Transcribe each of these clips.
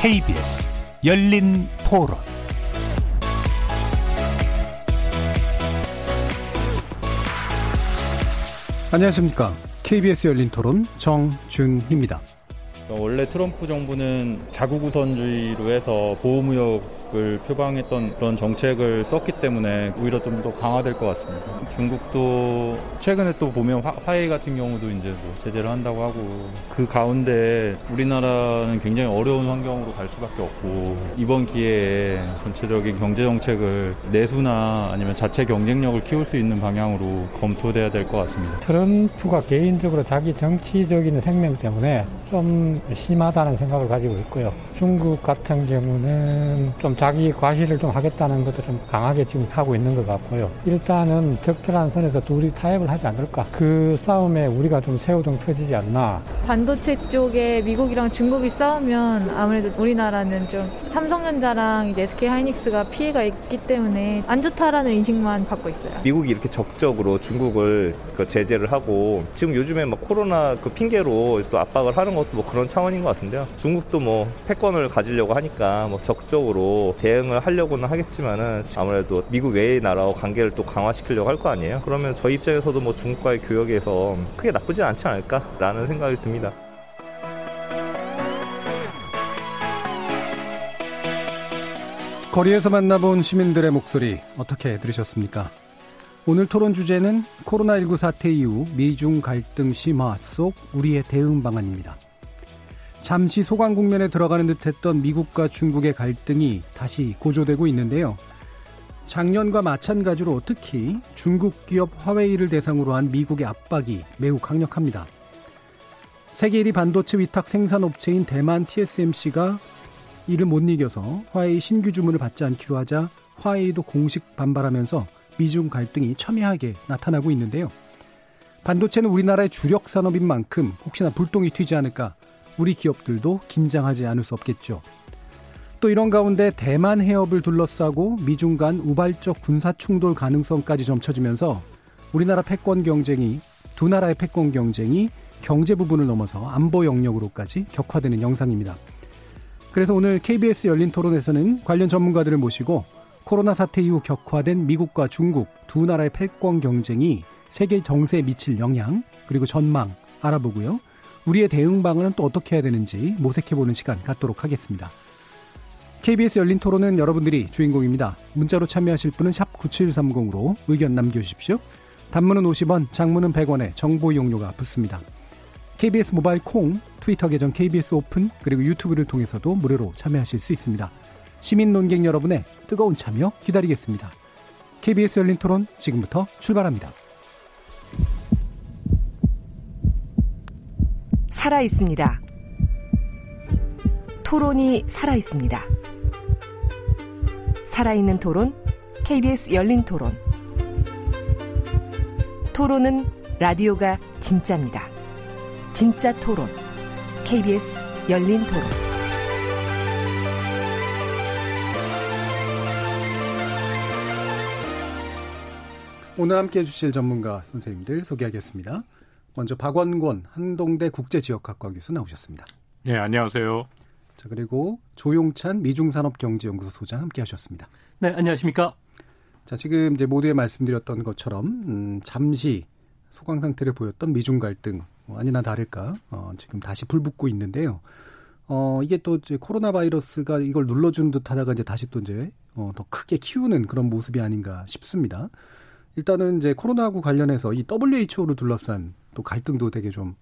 KBS 열린 토론 안녕하십니까. KBS 열린 토론 정준희입니다. 원래 트럼프 정부는 자국 우선주의로 해서 보호무역 을 표방했던 그런 정책을 썼기 때문에 오히려 좀 더 강화될 것 같습니다. 중국도 최근에 또 보면 화, 웨이 같은 경우도 이제 뭐 제재를 한다고 하고 그 가운데 우리나라는 굉장히 어려운 환경으로 갈 수밖에 없고 이번 기회에 전체적인 경제 정책을 내수나 아니면 자체 경쟁력을 키울 수 있는 방향으로 검토돼야 될 것 같습니다. 트럼프가 개인적으로 자기 정치적인 생명 때문에 좀 심하다는 생각을 가지고 있고요. 중국 같은 경우는 좀 자기 과시를 좀 하겠다는 것들을 좀 강하게 지금 하고 있는 것 같고요. 일단은 적절한 선에서 둘이 타협을 하지 않을까. 그 싸움에 우리가 좀 새우등 터지지 않나. 반도체 쪽에 미국이랑 중국이 싸우면 아무래도 우리나라는 좀 삼성전자랑 이제 SK 하이닉스가 피해가 있기 때문에 안 좋다라는 인식만 갖고 있어요. 미국이 이렇게 적극적으로 중국을 그 제재를 하고 지금 요즘에 막 코로나 그 핑계로 또 압박을 하는 것도 뭐 그런 차원인 것 같은데요. 중국도 뭐 패권을 가지려고 하니까 뭐 적극적으로 대응을 하려고는 하겠지만은 아무래도 미국 외의 나라와 관계를 또 강화시키려고 할 거 아니에요. 그러면 저희 입장에서도 뭐 중국과의 교역에서 크게 나쁘지 않지 않을까라는 생각이 듭니다. 거리에서 만나본 시민들의 목소리 어떻게 들으셨습니까? 오늘 토론 주제는 코로나19 사태 이후 미중 갈등 심화 속 우리의 대응 방안입니다. 잠시 소강 국면에 들어가는 듯했던 미국과 중국의 갈등이 다시 고조되고 있는데요. 작년과 마찬가지로 특히 중국 기업 화웨이를 대상으로 한 미국의 압박이 매우 강력합니다. 세계 1위 반도체 위탁 생산 업체인 대만 TSMC가 이를 못 이겨서 화웨이 신규 주문을 받지 않기로 하자 화웨이도 공식 반발하면서 미중 갈등이 첨예하게 나타나고 있는데요. 반도체는 우리나라의 주력 산업인 만큼 혹시나 불똥이 튀지 않을까 우리 기업들도 긴장하지 않을 수 없겠죠. 또 이런 가운데 대만 해협을 둘러싸고 미중 간 우발적 군사 충돌 가능성까지 점쳐지면서 우리나라 패권 경쟁이 두 나라의 패권 경쟁이 경제 부분을 넘어서 안보 영역으로까지 격화되는 영상입니다. 그래서 오늘 KBS 열린 토론에서는 관련 전문가들을 모시고 코로나 사태 이후 격화된 미국과 중국 두 나라의 패권 경쟁이 세계 정세에 미칠 영향 그리고 전망 알아보고요. 우리의 대응 방안은 또 어떻게 해야 되는지 모색해보는 시간 갖도록 하겠습니다. KBS 열린 토론은 여러분들이 주인공입니다. 문자로 참여하실 분은 9730으로 의견 남겨주십시오. 단문은 50원, 장문은 100원에 정보 이용료가 붙습니다. KBS 모바일 콩, 트위터 계정 KBS 오픈, 그리고 유튜브를 통해서도 무료로 참여하실 수 있습니다. 시민 논객 여러분의 뜨거운 참여 기다리겠습니다. KBS 열린 토론 지금부터 출발합니다. 살아 있습니다. 토론이 살아 있습니다. 살아있는 토론, KBS 열린 토론. 토론은 라디오가 진짜입니다. 진짜 토론, KBS 열린 토론. 오늘 함께 해주실 전문가 선생님들 소개하겠습니다. 먼저 박원권 한동대 국제지역학과 교수 나오셨습니다. 네, 안녕하세요. 자, 그리고 조용찬 미중산업경제연구소 소장 함께 하셨습니다. 네, 안녕하십니까. 자, 지금 이제 모두에 말씀드렸던 것처럼, 음, 잠시 소강 상태를 보였던 미중 갈등, 뭐 아니나 다를까, 어, 지금 다시 불붙고 있는데요. 어, 이게 또 이제 코로나 바이러스가 이걸 눌러주는 듯 하다가 이제 다시 또 이제, 어, 더 크게 키우는 그런 모습이 아닌가 싶습니다. 일단은 이제 코로나19 관련해서 이 WHO를 둘러싼 또 갈등도 되게 좀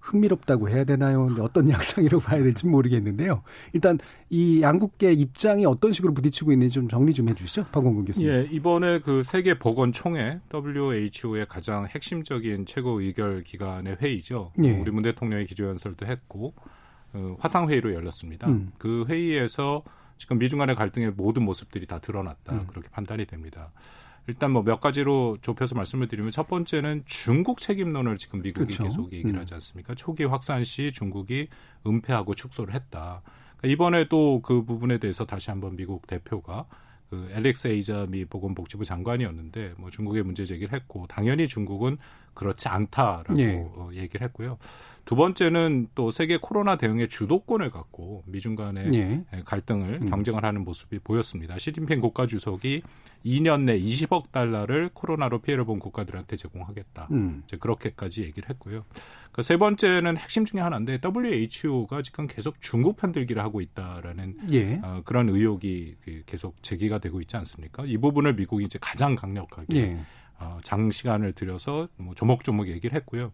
흥미롭다고 해야 되나요? 어떤 양상이라고 봐야 될지 모르겠는데요. 일단 이 양국계 입장이 어떤 식으로 부딪히고 있는지 좀 정리 좀 해주시죠, 박원근 교수님. 예, 이번에 그 세계 보건총회 WHO의 가장 핵심적인 최고 의결 기관의 회의죠. 예. 우리 문 대통령이 기조연설도 했고 어, 화상 회의로 열렸습니다. 음. 그 회의에서 지금 미중 간의 갈등의 모든 모습들이 다 드러났다 음. 그렇게 판단이 됩니다. 일단 뭐 몇 가지로 좁혀서 말씀을 드리면 첫 번째는 중국 책임론을 지금 미국이 그렇죠. 계속 얘기를 음. 하지 않습니까? 초기 확산 시 중국이 은폐하고 축소를 했다. 그러니까 이번에 또 그 부분에 대해서 다시 한번 미국 대표가 그 엘렉스 에이자 미 보건복지부 장관이었는데 뭐 중국의 문제 제기를 했고 당연히 중국은 그렇지 않다라고 예. 어, 얘기를 했고요. 두 번째는 또 세계 코로나 대응의 주도권을 갖고 미중 간의 예. 갈등을 음. 경쟁을 하는 모습이 보였습니다. 시진핑 국가 주석이 2년 내 20억 달러를 코로나로 피해를 본 국가들한테 제공하겠다. 음. 이제 그렇게까지 얘기를 했고요. 그 세 번째는 핵심 중에 하나인데 WHO가 지금 계속 중국 편들기를 하고 있다라는 예. 어, 그런 의혹이 계속 제기가 되고 있지 않습니까? 이 부분을 미국이 이제 가장 강력하게 예. 어, 장시간을 들여서 뭐 조목조목 얘기를 했고요.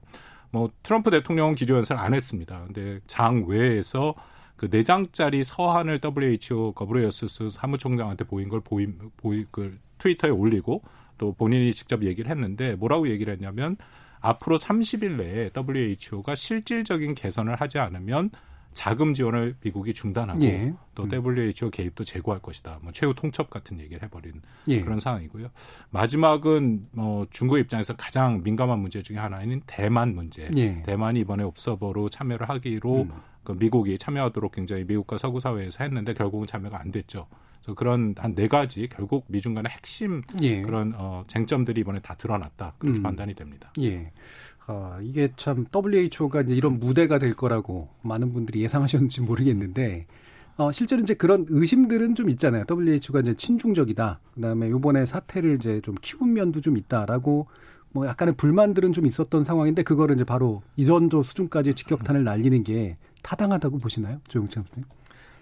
뭐 트럼프 대통령은 기조연설 안 했습니다. 근데 장 외에서 그 네장짜리 서한을 WHO 거브레여스스 사무총장한테 보인 걸 보임 보이 그 트위터에 올리고 또 본인이 직접 얘기를 했는데 뭐라고 얘기를 했냐면 앞으로 30일 내에 WHO가 실질적인 개선을 하지 않으면 자금 지원을 미국이 중단하고 예. 또 음. WHO 개입도 제고할 것이다. 뭐 최후 통첩 같은 얘기를 해버린 예. 그런 상황이고요. 마지막은 뭐 중국 입장에서 가장 민감한 문제 중에 하나인 대만 문제. 예. 대만이 이번에 옵서버로 참여를 하기로 음. 그 미국이 참여하도록 굉장히 미국과 서구 사회에서 했는데 결국은 참여가 안 됐죠. 그래서 그런 한 네 가지 결국 미중 간의 핵심 예. 그런 어, 쟁점들이 이번에 다 드러났다 그렇게 음. 판단이 됩니다. 예. 아, 이게 참 WHO가 이제 이런 무대가 될 거라고 많은 분들이 예상하셨는지 모르겠는데 어, 실제로 이제 그런 의심들은 좀 있잖아요. WHO가 이제 친중적이다. 그다음에 요번에 사태를 이제 좀 키운 면도 좀 있다라고 뭐 약간의 불만들은 좀 있었던 상황인데 그거를 이제 바로 이전조 수준까지 직격탄을 날리는 게 타당하다고 보시나요? 조영찬 선생님?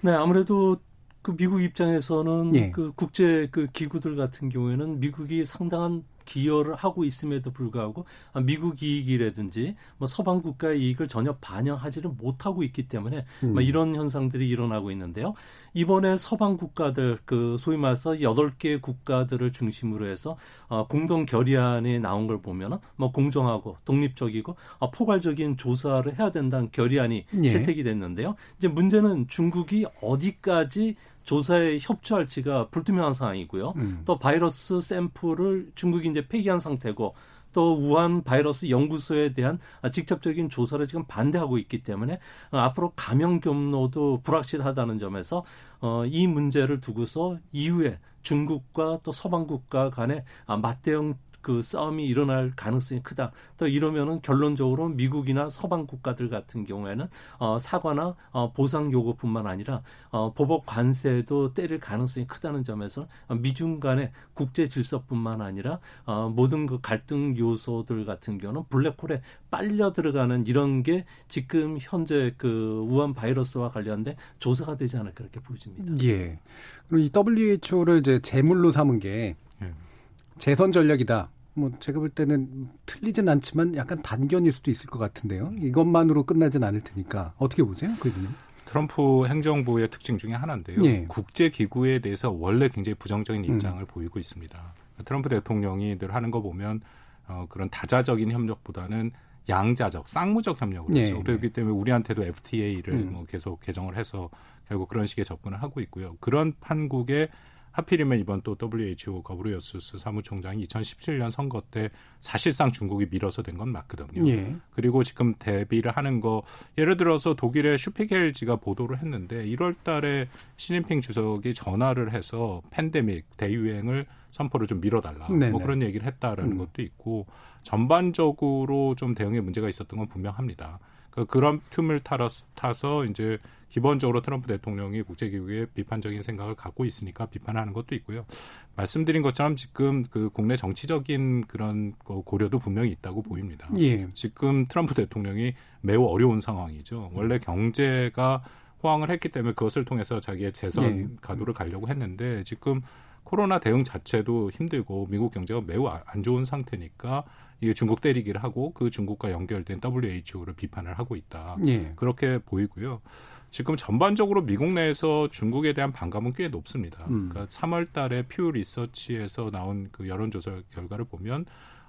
네, 아무래도 그 미국 입장에서는 예. 그 국제 그 기구들 같은 경우에는 미국이 상당한 기여를 하고 있음에도 불구하고 미국 이익이라든지 뭐 서방 국가의 이익을 전혀 반영하지를 못하고 있기 때문에 음. 뭐 이런 현상들이 일어나고 있는데요. 이번에 서방 국가들 그 소위 말해서 여덟 개 국가들을 중심으로 해서 어, 공동 결의안이 나온 걸 보면은 뭐 공정하고 독립적이고 어, 포괄적인 조사를 해야 된다는 결의안이 예. 채택이 됐는데요. 이제 문제는 중국이 어디까지 조사에 협조할지가 불투명한 상황이고요. 음. 또 바이러스 샘플을 중국이 이제 폐기한 상태고 또 우한 바이러스 연구소에 대한 직접적인 조사를 지금 반대하고 있기 때문에 앞으로 감염 경로도 불확실하다는 점에서 어, 이 문제를 두고서 이후에 중국과 또 서방 국가 간의 맞대응 그 싸움이 일어날 가능성이 크다. 또 이러면은 결론적으로 미국이나 서방 국가들 같은 경우에는 어, 사과나 어, 보상 요구뿐만 아니라 어, 보복 관세도 때릴 가능성이 크다는 점에서 미중 간의 국제 질서뿐만 아니라 어, 모든 그 갈등 요소들 같은 경우는 블랙홀에 빨려 들어가는 이런 게 지금 현재 그 우한 바이러스와 관련된 조사가 되지 않을까 그렇게 보여집니다. 예. 그럼 이 WHO를 이제 제물로 삼은 게 예. 재선 전략이다. 뭐 제가 볼 때는 틀리진 않지만 약간 단견일 수도 있을 것 같은데요. 이것만으로 끝나진 않을 테니까 어떻게 보세요, 그분은? 트럼프 행정부의 특징 중에 하나인데요. 예. 국제 기구에 대해서 원래 굉장히 부정적인 음. 입장을 음. 보이고 있습니다. 트럼프 대통령이 늘 하는 거 보면 어, 그런 다자적인 협력보다는 양자적, 쌍무적 협력을 예. 하죠. 그렇기 때문에 우리한테도 FTA를 음. 뭐 계속 개정을 해서 결국 그런 식의 접근을 하고 있고요. 그런 판국에 하필이면 이번 또 WHO 거브리어스스 사무총장이 2017년 선거 때 사실상 중국이 밀어서 된 건 맞거든요. 예. 그리고 지금 대비를 하는 거 예를 들어서 독일의 슈피겔지가 보도를 했는데 1월 달에 시진핑 주석이 전화를 해서 팬데믹 대유행을 선포를 좀 밀어달라. 네네. 뭐 그런 얘기를 했다라는 음. 것도 있고 전반적으로 좀 대응에 문제가 있었던 건 분명합니다. 그 그런 틈을 타서 이제 기본적으로 트럼프 대통령이 국제기구에 비판적인 생각을 갖고 있으니까 비판하는 것도 있고요. 말씀드린 것처럼 지금 그 국내 정치적인 그런 고려도 분명히 있다고 보입니다. 예. 지금 트럼프 대통령이 매우 어려운 상황이죠. 원래 경제가 호황을 했기 때문에 그것을 통해서 자기의 재선 예. 가도를 가려고 했는데 지금 코로나 대응 자체도 힘들고 미국 경제가 매우 안 좋은 상태니까 이게 중국 때리기를 하고 그 중국과 연결된 WHO를 비판을 하고 있다. 예. 그렇게 보이고요. 지금 전반적으로 미국 내에서 중국에 대한 반감은 꽤 높습니다. 음. 그러니까 3월 달에 퓨 리서치에서 나온 그 여론조사 결과를 보면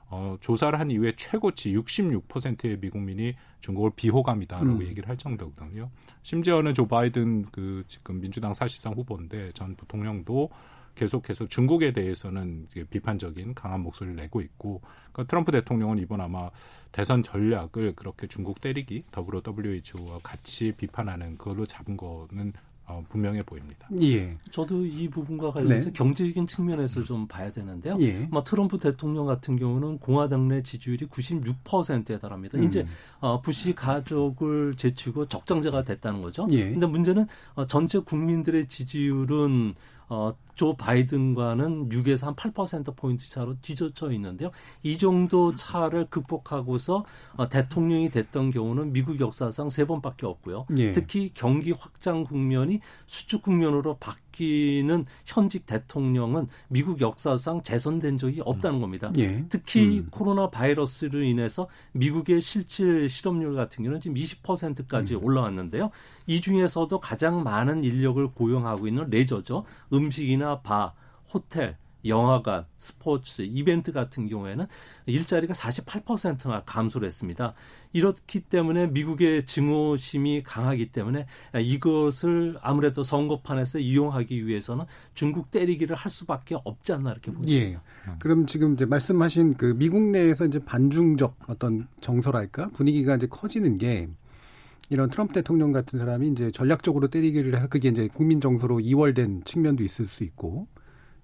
어, 조사를 한 이후에 최고치 66%의 미국민이 중국을 비호감이다라고 음. 얘기를 할 정도거든요. 심지어는 조 바이든 그 지금 민주당 사실상 후보인데 전 부통령도 계속해서 중국에 대해서는 비판적인 강한 목소리를 내고 있고 그러니까 트럼프 대통령은 이번 아마 대선 전략을 그렇게 중국 때리기 더불어 WHO와 같이 비판하는 그걸로 잡은 거는 어, 분명해 보입니다. 예. 저도 이 부분과 관련해서 네. 경제적인 측면에서 좀 봐야 되는데요. 예. 뭐 트럼프 대통령 같은 경우는 공화당 내 지지율이 96%에 달합니다. 음. 이제 어, 부시 가족을 제치고 적정자가 됐다는 거죠. 예. 근데 문제는 어, 전체 국민들의 지지율은 어, 조 바이든과는 6에서 한 8%포인트 차로 뒤져져 있는데요. 이 정도 차를 극복하고서 어, 대통령이 됐던 경우는 미국 역사상 세 번밖에 없고요. 예. 특히 경기 확장 국면이 수축 국면으로 바뀌 는 현직 대통령은 미국 역사상 재선된 적이 없다는 겁니다. 예. 특히 음. 코로나 바이러스로 인해서 미국의 실질 실업률 같은 경우는 지금 20%까지 음. 올라왔는데요. 이 중에서도 가장 많은 인력을 고용하고 있는 레저죠. 음식이나 바, 호텔, 영화관, 스포츠, 이벤트 같은 경우에는 일자리가 48%나 감소를 했습니다. 이렇기 때문에 미국의 증오심이 강하기 때문에 이것을 아무래도 선거판에서 이용하기 위해서는 중국 때리기를 할 수밖에 없지 않나 이렇게 봅니다. 예. 그럼 지금 이제 말씀하신 그 미국 내에서 이제 반중적 어떤 정서랄까 분위기가 이제 커지는 게 이런 트럼프 대통령 같은 사람이 이제 전략적으로 때리기를 그게 이제 국민 정서로 이월된 측면도 있을 수 있고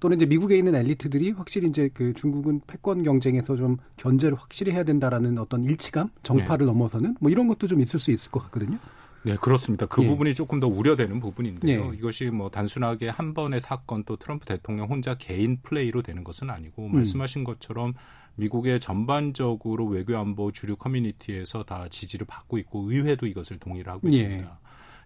또는 이제 미국에 있는 엘리트들이 확실히 이제 그 중국은 패권 경쟁에서 좀 견제를 확실히 해야 된다라는 어떤 일치감, 정파를 네. 넘어서는 뭐 이런 것도 좀 있을 수 있을 것 같거든요. 네, 그렇습니다. 그 예. 부분이 조금 더 우려되는 부분인데요. 예. 이것이 뭐 단순하게 한 번의 사건 또 트럼프 대통령 혼자 개인 플레이로 되는 것은 아니고 음. 말씀하신 것처럼 미국의 전반적으로 외교 안보 주류 커뮤니티에서 다 지지를 받고 있고 의회도 이것을 동의를 하고 예. 있습니다.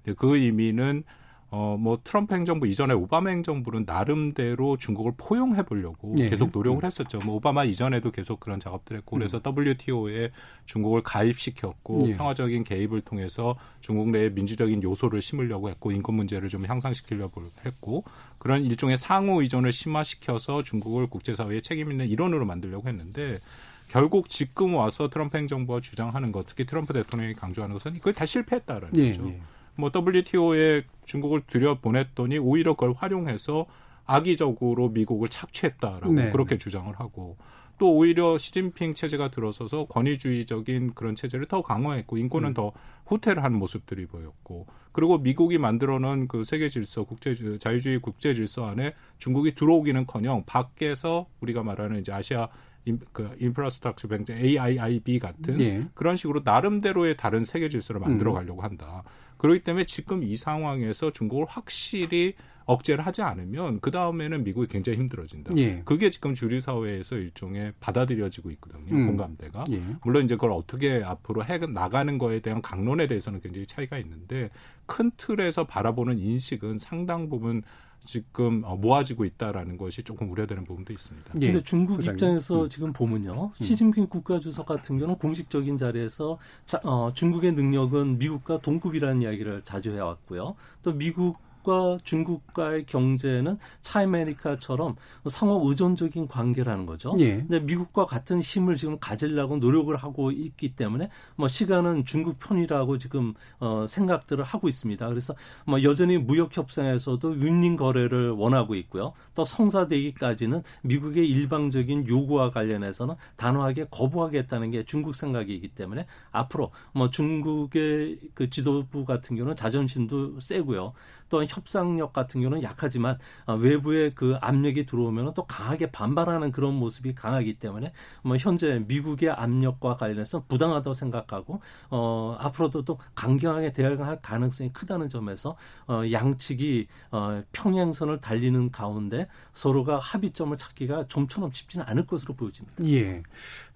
예. 그 의미는 어, 뭐 트럼프 행정부 이전에 오바마 행정부는 나름대로 중국을 포용해 보려고 예. 계속 노력을 했었죠. 뭐 오바마 이전에도 계속 그런 작업들 했고 그래서 음. WTO에 중국을 가입시켰고 예. 평화적인 개입을 통해서 중국 내에 민주적인 요소를 심으려고 했고 인권 문제를 좀 향상시키려고 했고 그런 일종의 상호 의존을 심화시켜서 중국을 국제사회에 책임 있는 일원으로 만들려고 했는데 결국 지금 와서 트럼프 행정부가 주장하는 것, 특히 트럼프 대통령이 강조하는 것은 그걸 다 실패했다라는 예. 거죠. 예. 뭐 WTO에 중국을 들여보냈더니 오히려 그걸 활용해서 악의적으로 미국을 착취했다라고 네. 그렇게 주장을 하고 또 오히려 시진핑 체제가 들어서서 권위주의적인 그런 체제를 더 강화했고 인권은 음. 더 후퇴를 한 모습들이 보였고 그리고 미국이 만들어놓은 그 세계 질서 국제 자유주의 국제 질서 안에 중국이 들어오기는커녕 밖에서 우리가 말하는 이제 아시아 인, 그 infrastructure bank AIIB 같은 예. 그런 식으로 나름대로의 다른 세계 질서를 만들어 음. 가려고 한다. 그렇기 때문에 지금 이 상황에서 중국을 확실히 억제를 하지 않으면 그 다음에는 미국이 굉장히 힘들어진다. 예. 그게 지금 주류 사회에서 일종의 받아들여지고 있거든요. 음. 공감대가. 예. 물론 이제 그걸 어떻게 앞으로 해 나가는 거에 대한 각론에 대해서는 굉장히 차이가 있는데 큰 틀에서 바라보는 인식은 상당 부분 지금 어, 모아지고 있다라는 것이 조금 우려되는 부분도 있습니다. 예. 근데 중국 소장님. 입장에서 음. 지금 보면요. 음. 시진핑 국가주석 같은 경우는 공식적인 자리에서 자, 어, 중국의 능력은 미국과 동급이라는 이야기를 자주 해왔고요. 또 미국 미국과 중국과의 경제는 차이메리카처럼 상호 의존적인 관계라는 거죠. 예. 근데 미국과 같은 힘을 지금 가지려고 노력을 하고 있기 때문에 뭐 시간은 중국 편이라고 지금 어 생각들을 하고 있습니다. 그래서 뭐 여전히 무역 협상에서도 윈닝 거래를 원하고 있고요. 또 성사되기까지는 미국의 일방적인 요구와 관련해서는 단호하게 거부하겠다는 게 중국 생각이기 때문에 앞으로 뭐 중국의 그 지도부 같은 경우는 자존심도 세고요. 또한 협상력 같은 경우는 약하지만 어, 외부의 그 압력이 들어오면 또 강하게 반발하는 그런 모습이 강하기 때문에 뭐 현재 미국의 압력과 관련해서 부당하다고 생각하고 어 앞으로도 또 강경하게 대응할 가능성이 크다는 점에서 어 양측이 어 평행선을 달리는 가운데 서로가 합의점을 찾기가 좀처럼 쉽지는 않을 것으로 보여집니다. 예.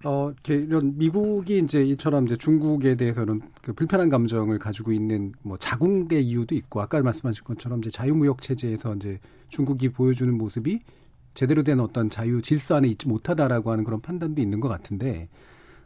어 이런 미국이 이제 이처럼 이제 중국에 대해서는 그 불편한 감정을 가지고 있는 뭐 자국의 이유도 있고 아까 말씀하신 것처럼 이제 자유무역 체제에서 이제 중국이 보여주는 모습이 제대로 된 어떤 자유 질서 안에 있지 못하다라고 하는 그런 판단도 있는 것 같은데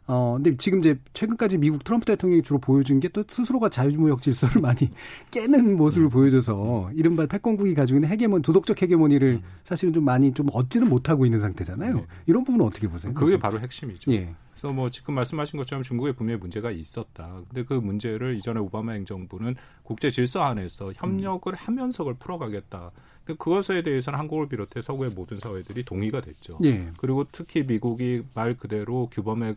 어, 근데 지금 이제 최근까지 미국 트럼프 대통령이 주로 보여준 게 또 스스로가 자유무역 질서를 많이 깨는 모습을 음. 보여줘서 이른바 패권국이 가지고 있는 헤게몬, 도덕적 헤게모니를 음. 사실은 좀 많이 좀 얻지는 못하고 있는 상태잖아요. 네. 이런 부분은 어떻게 보세요? 그게 바로 핵심이죠. 예. 그래서 뭐 지금 말씀하신 것처럼 중국에 분명히 문제가 있었다. 근데 그 문제를 이전에 오바마 행정부는 국제 질서 안에서 협력을 음. 하면서 그걸 풀어가겠다. 그것에 대해서는 한국을 비롯해 서구의 모든 사회들이 동의가 됐죠. 예. 그리고 특히 미국이 말 그대로 규범에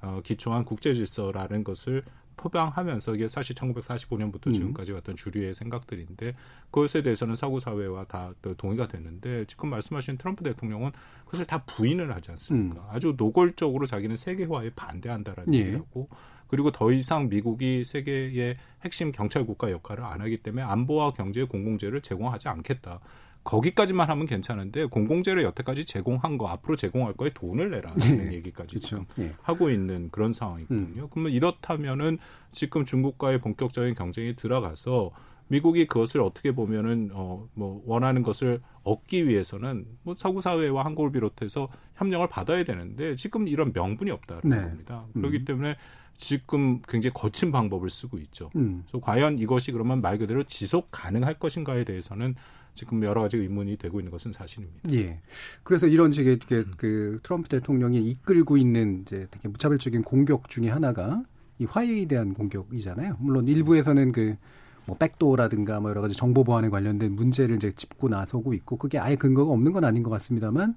어, 기초한 국제 질서라는 것을 포방하면서 이게 사실 1945년부터 음. 지금까지 왔던 주류의 생각들인데 그것에 대해서는 서구 사회와 다 동의가 됐는데 지금 말씀하신 트럼프 대통령은 그것을 다 부인을 하지 않습니까? 음. 아주 노골적으로 자기는 세계화에 반대한다라는 예. 얘기하고 그리고 더 이상 미국이 세계의 핵심 경찰 국가 역할을 안 하기 때문에 안보와 경제 공공재를 제공하지 않겠다. 거기까지만 하면 괜찮은데 공공재를 여태까지 제공한 거 앞으로 제공할 거에 돈을 내라는 네. 얘기까지 지금 네. 하고 있는 그런 상황이거든요. 음. 그러면 이렇다면은 지금 중국과의 본격적인 경쟁이 들어가서 미국이 그것을 어떻게 보면은 어 뭐 원하는 것을 얻기 위해서는 뭐 서구 사회와 한국을 비롯해서 협력을 받아야 되는데 지금 이런 명분이 없다는 네. 겁니다. 그렇기 음. 때문에 지금 굉장히 거친 방법을 쓰고 있죠. 음. 그래서 과연 이것이 그러면 말 그대로 지속 가능할 것인가에 대해서는 지금 여러 가지 의문이 되고 있는 것은 사실입니다. 예. 그래서 이런 식의 음. 그 트럼프 대통령이 이끌고 있는 이제 되게 무차별적인 공격 중에 하나가 이 화해에 대한 공격이잖아요. 물론 일부에서는 그 뭐 백도어라든가 뭐 여러 가지 정보 보안에 관련된 문제를 이제 짚고 나서고 있고 그게 아예 근거가 없는 건 아닌 것 같습니다만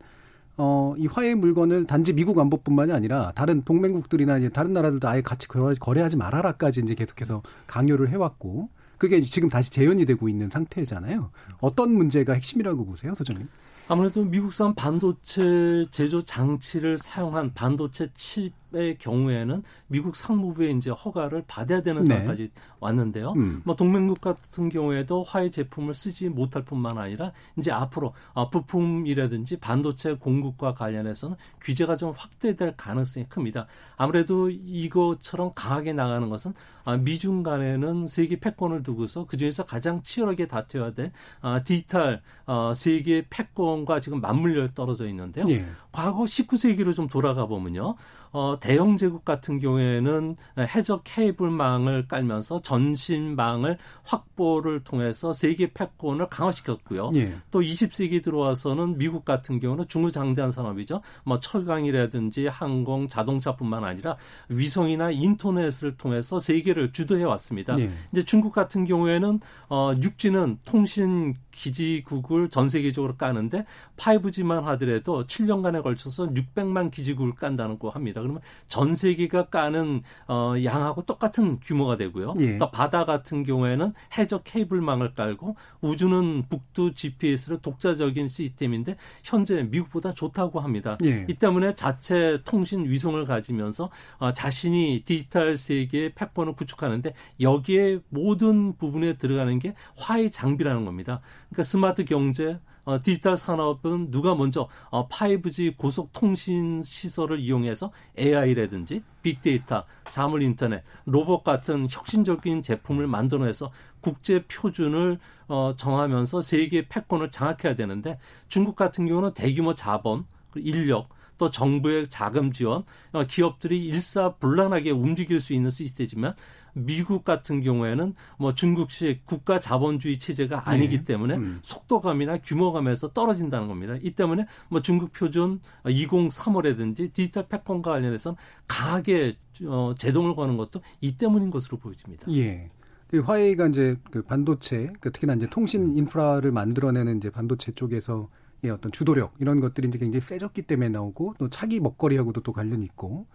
어, 이 화해 물건을 단지 미국 안보뿐만이 아니라 다른 동맹국들이나 이제 다른 나라들도 아예 같이 거래하지 말아라까지 이제 계속해서 강요를 해왔고 그게 지금 다시 재현이 되고 있는 상태잖아요. 어떤 문제가 핵심이라고 보세요, 소장님? 아무래도 미국산 반도체 제조 장치를 사용한 반도체 칩 의 경우에는 미국 상무부의 이제 허가를 받아야 되는 네. 상황까지 네. 왔는데요. 음. 뭐 동맹국 같은 경우에도 화해 제품을 쓰지 못할 뿐만 아니라 이제 앞으로 어, 부품이라든지 반도체 공급과 관련해서는 규제가 좀 확대될 가능성이 큽니다. 아무래도 이것처럼 강하게 나가는 것은 아, 미중 간에는 세계 패권을 두고서 그 중에서 가장 치열하게 다투어야 될 아, 디지털 어, 세계 패권과 지금 맞물려 떨어져 있는데요. 예. 과거 19세기로 좀 돌아가 보면요. 어, 대영 제국 같은 경우에는 해적 케이블망을 깔면서 전신망을 확보를 통해서 세계 패권을 강화시켰고요. 예. 또 20세기 들어와서는 미국 같은 경우는 중후장대한 산업이죠. 뭐 철강이라든지 항공, 자동차뿐만 아니라 위성이나 인터넷을 통해서 세계를 주도해 왔습니다. 예. 이제 중국 같은 경우에는 어, 육지는 통신 기지국을 전 세계적으로 까는데 5G만 하더라도 7년간 에 걸쳐서 600만 기지국을 깐다는 거 합니다. 그러면 전 세계가 까는 어, 양하고 똑같은 규모가 되고요. 예. 또 바다 같은 경우에는 해적 케이블망을 깔고 우주는 북두 GPS로 독자적인 시스템인데 현재 미국보다 좋다고 합니다. 예. 이 때문에 자체 통신 위성을 가지면서 어, 자신이 디지털 세계의 패권을 구축하는데 여기에 모든 부분에 들어가는 게 화해 장비라는 겁니다. 그러니까 스마트 경제, 어, 디지털 산업은 누가 먼저 어, 5G 고속 통신 시설을 이용해서 AI라든지 빅데이터, 사물 인터넷, 로봇 같은 혁신적인 제품을 만들어내서 국제 표준을 어, 정하면서 세계 패권을 장악해야 되는데 중국 같은 경우는 대규모 자본, 인력, 또 정부의 자금 지원, 어, 기업들이 일사불란하게 움직일 수 있는 시스템이지만 미국 같은 경우에는 뭐 중국식 국가 자본주의 체제가 아니기 네. 때문에 음. 속도감이나 규모감에서 떨어진다는 겁니다. 이 때문에 뭐 중국 표준 2035라든지 디지털 패권과 관련해서 강하게 어, 제동을 거는 것도 이 때문인 것으로 보여집니다. 예. 화웨이가 이제 그 반도체, 그 특히나 이제 통신 인프라를 만들어내는 이제 반도체 쪽에서 의 어떤 주도력 이런 것들이 이제 굉장히 세졌기 때문에 나오고 또 차기 먹거리하고도 또 관련이 있고.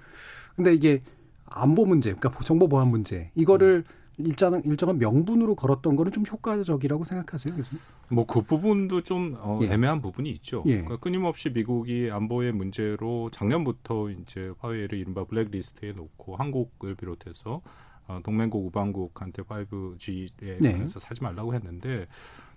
근데 이게 안보 문제, 그러니까 정보 보안 문제 이거를 일정한 일정한 명분으로 걸었던 거는 좀 효과적이라고 생각하세요, 교수님? 뭐그 부분도 좀 어, 예. 애매한 부분이 있죠. 예. 그러니까 끊임없이 미국이 안보의 문제로 작년부터 이제 화웨이를 이른바 블랙리스트에 놓고 한국을 비롯해서 어, 동맹국 우방국한테 5G에 관해서 네. 사지 말라고 했는데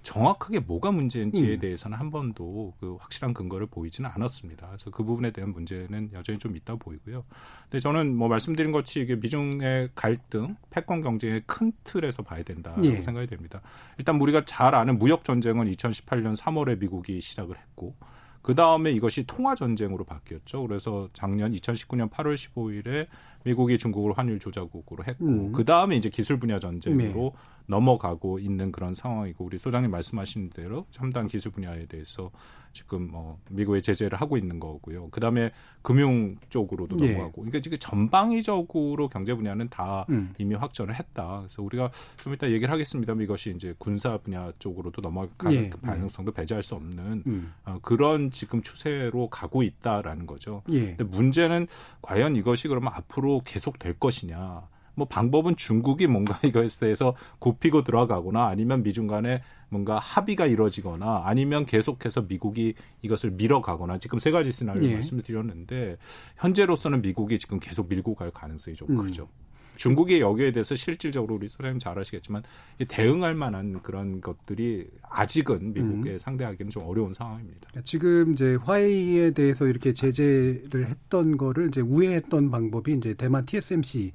정확하게 뭐가 문제인지에 음. 대해서는 한 번도 그 확실한 근거를 보이지는 않았습니다. 그래서 그 부분에 대한 문제는 여전히 좀 있다 보이고요. 근데 저는 뭐 말씀드린 것이 이게 미중의 갈등, 패권 경쟁의 큰 틀에서 봐야 된다고 예. 생각이 됩니다. 일단 우리가 잘 아는 무역 전쟁은 2018년 3월에 미국이 시작을 했고 그 다음에 이것이 통화 전쟁으로 바뀌었죠. 그래서 작년 2019년 8월 15일에 미국이 중국을 환율 조작국으로 했고 음. 그 다음에 이제 기술 분야 전쟁으로 네. 넘어가고 있는 그런 상황이고 우리 소장님 말씀하신 대로 첨단 기술 분야에 대해서 지금 뭐 미국의 제재를 하고 있는 거고요. 그다음에 금융 쪽으로도 예. 넘어가고. 그러니까 지금 전방위적으로 경제 분야는 다 음. 이미 확전을 했다. 그래서 우리가 좀 이따 얘기를 하겠습니다만 이것이 이제 군사 분야 쪽으로도 넘어갈 예. 가능성도 배제할 수 없는 음. 어, 그런 지금 추세로 가고 있다라는 거죠. 예. 근데 문제는 과연 이것이 그러면 앞으로 계속 될 것이냐. 뭐 방법은 중국이 뭔가 이거에 대해서 굽히고 들어가거나 아니면 미중 간에 뭔가 합의가 이루어지거나 아니면 계속해서 미국이 이것을 밀어가거나 지금 세 가지 시나리오 예. 말씀을 드렸는데 현재로서는 미국이 지금 계속 밀고 갈 가능성이 좀 음. 크죠. 중국이 여기에 대해서 실질적으로 우리 소장님 잘 아시겠지만 대응할 만한 그런 것들이 아직은 미국에 음. 상대하기는 좀 어려운 상황입니다. 그러니까 지금 이제 화웨이에 대해서 이렇게 제재를 했던 거를 이제 우회했던 방법이 이제 대만 TSMC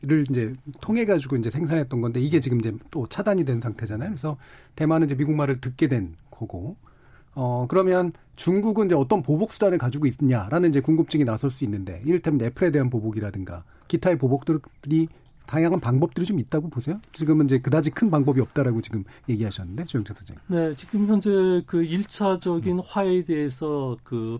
를 이제 통해 가지고 이제 생산했던 건데 이게 지금 이제 또 차단이 된 상태잖아요. 그래서 대만은 이제 미국 말을 듣게 된 거고. 어 그러면 중국은 이제 어떤 보복 수단을 가지고 있느냐라는 이제 궁금증이 나설 수 있는데 이를테면 애플에 대한 보복이라든가 기타의 보복들이 다양한 방법들이 좀 있다고 보세요? 지금은 이제 그다지 큰 방법이 없다라고 지금 얘기하셨는데 조영태 선생님. 네, 지금 현재 그 1차적인 화해에 대해서 그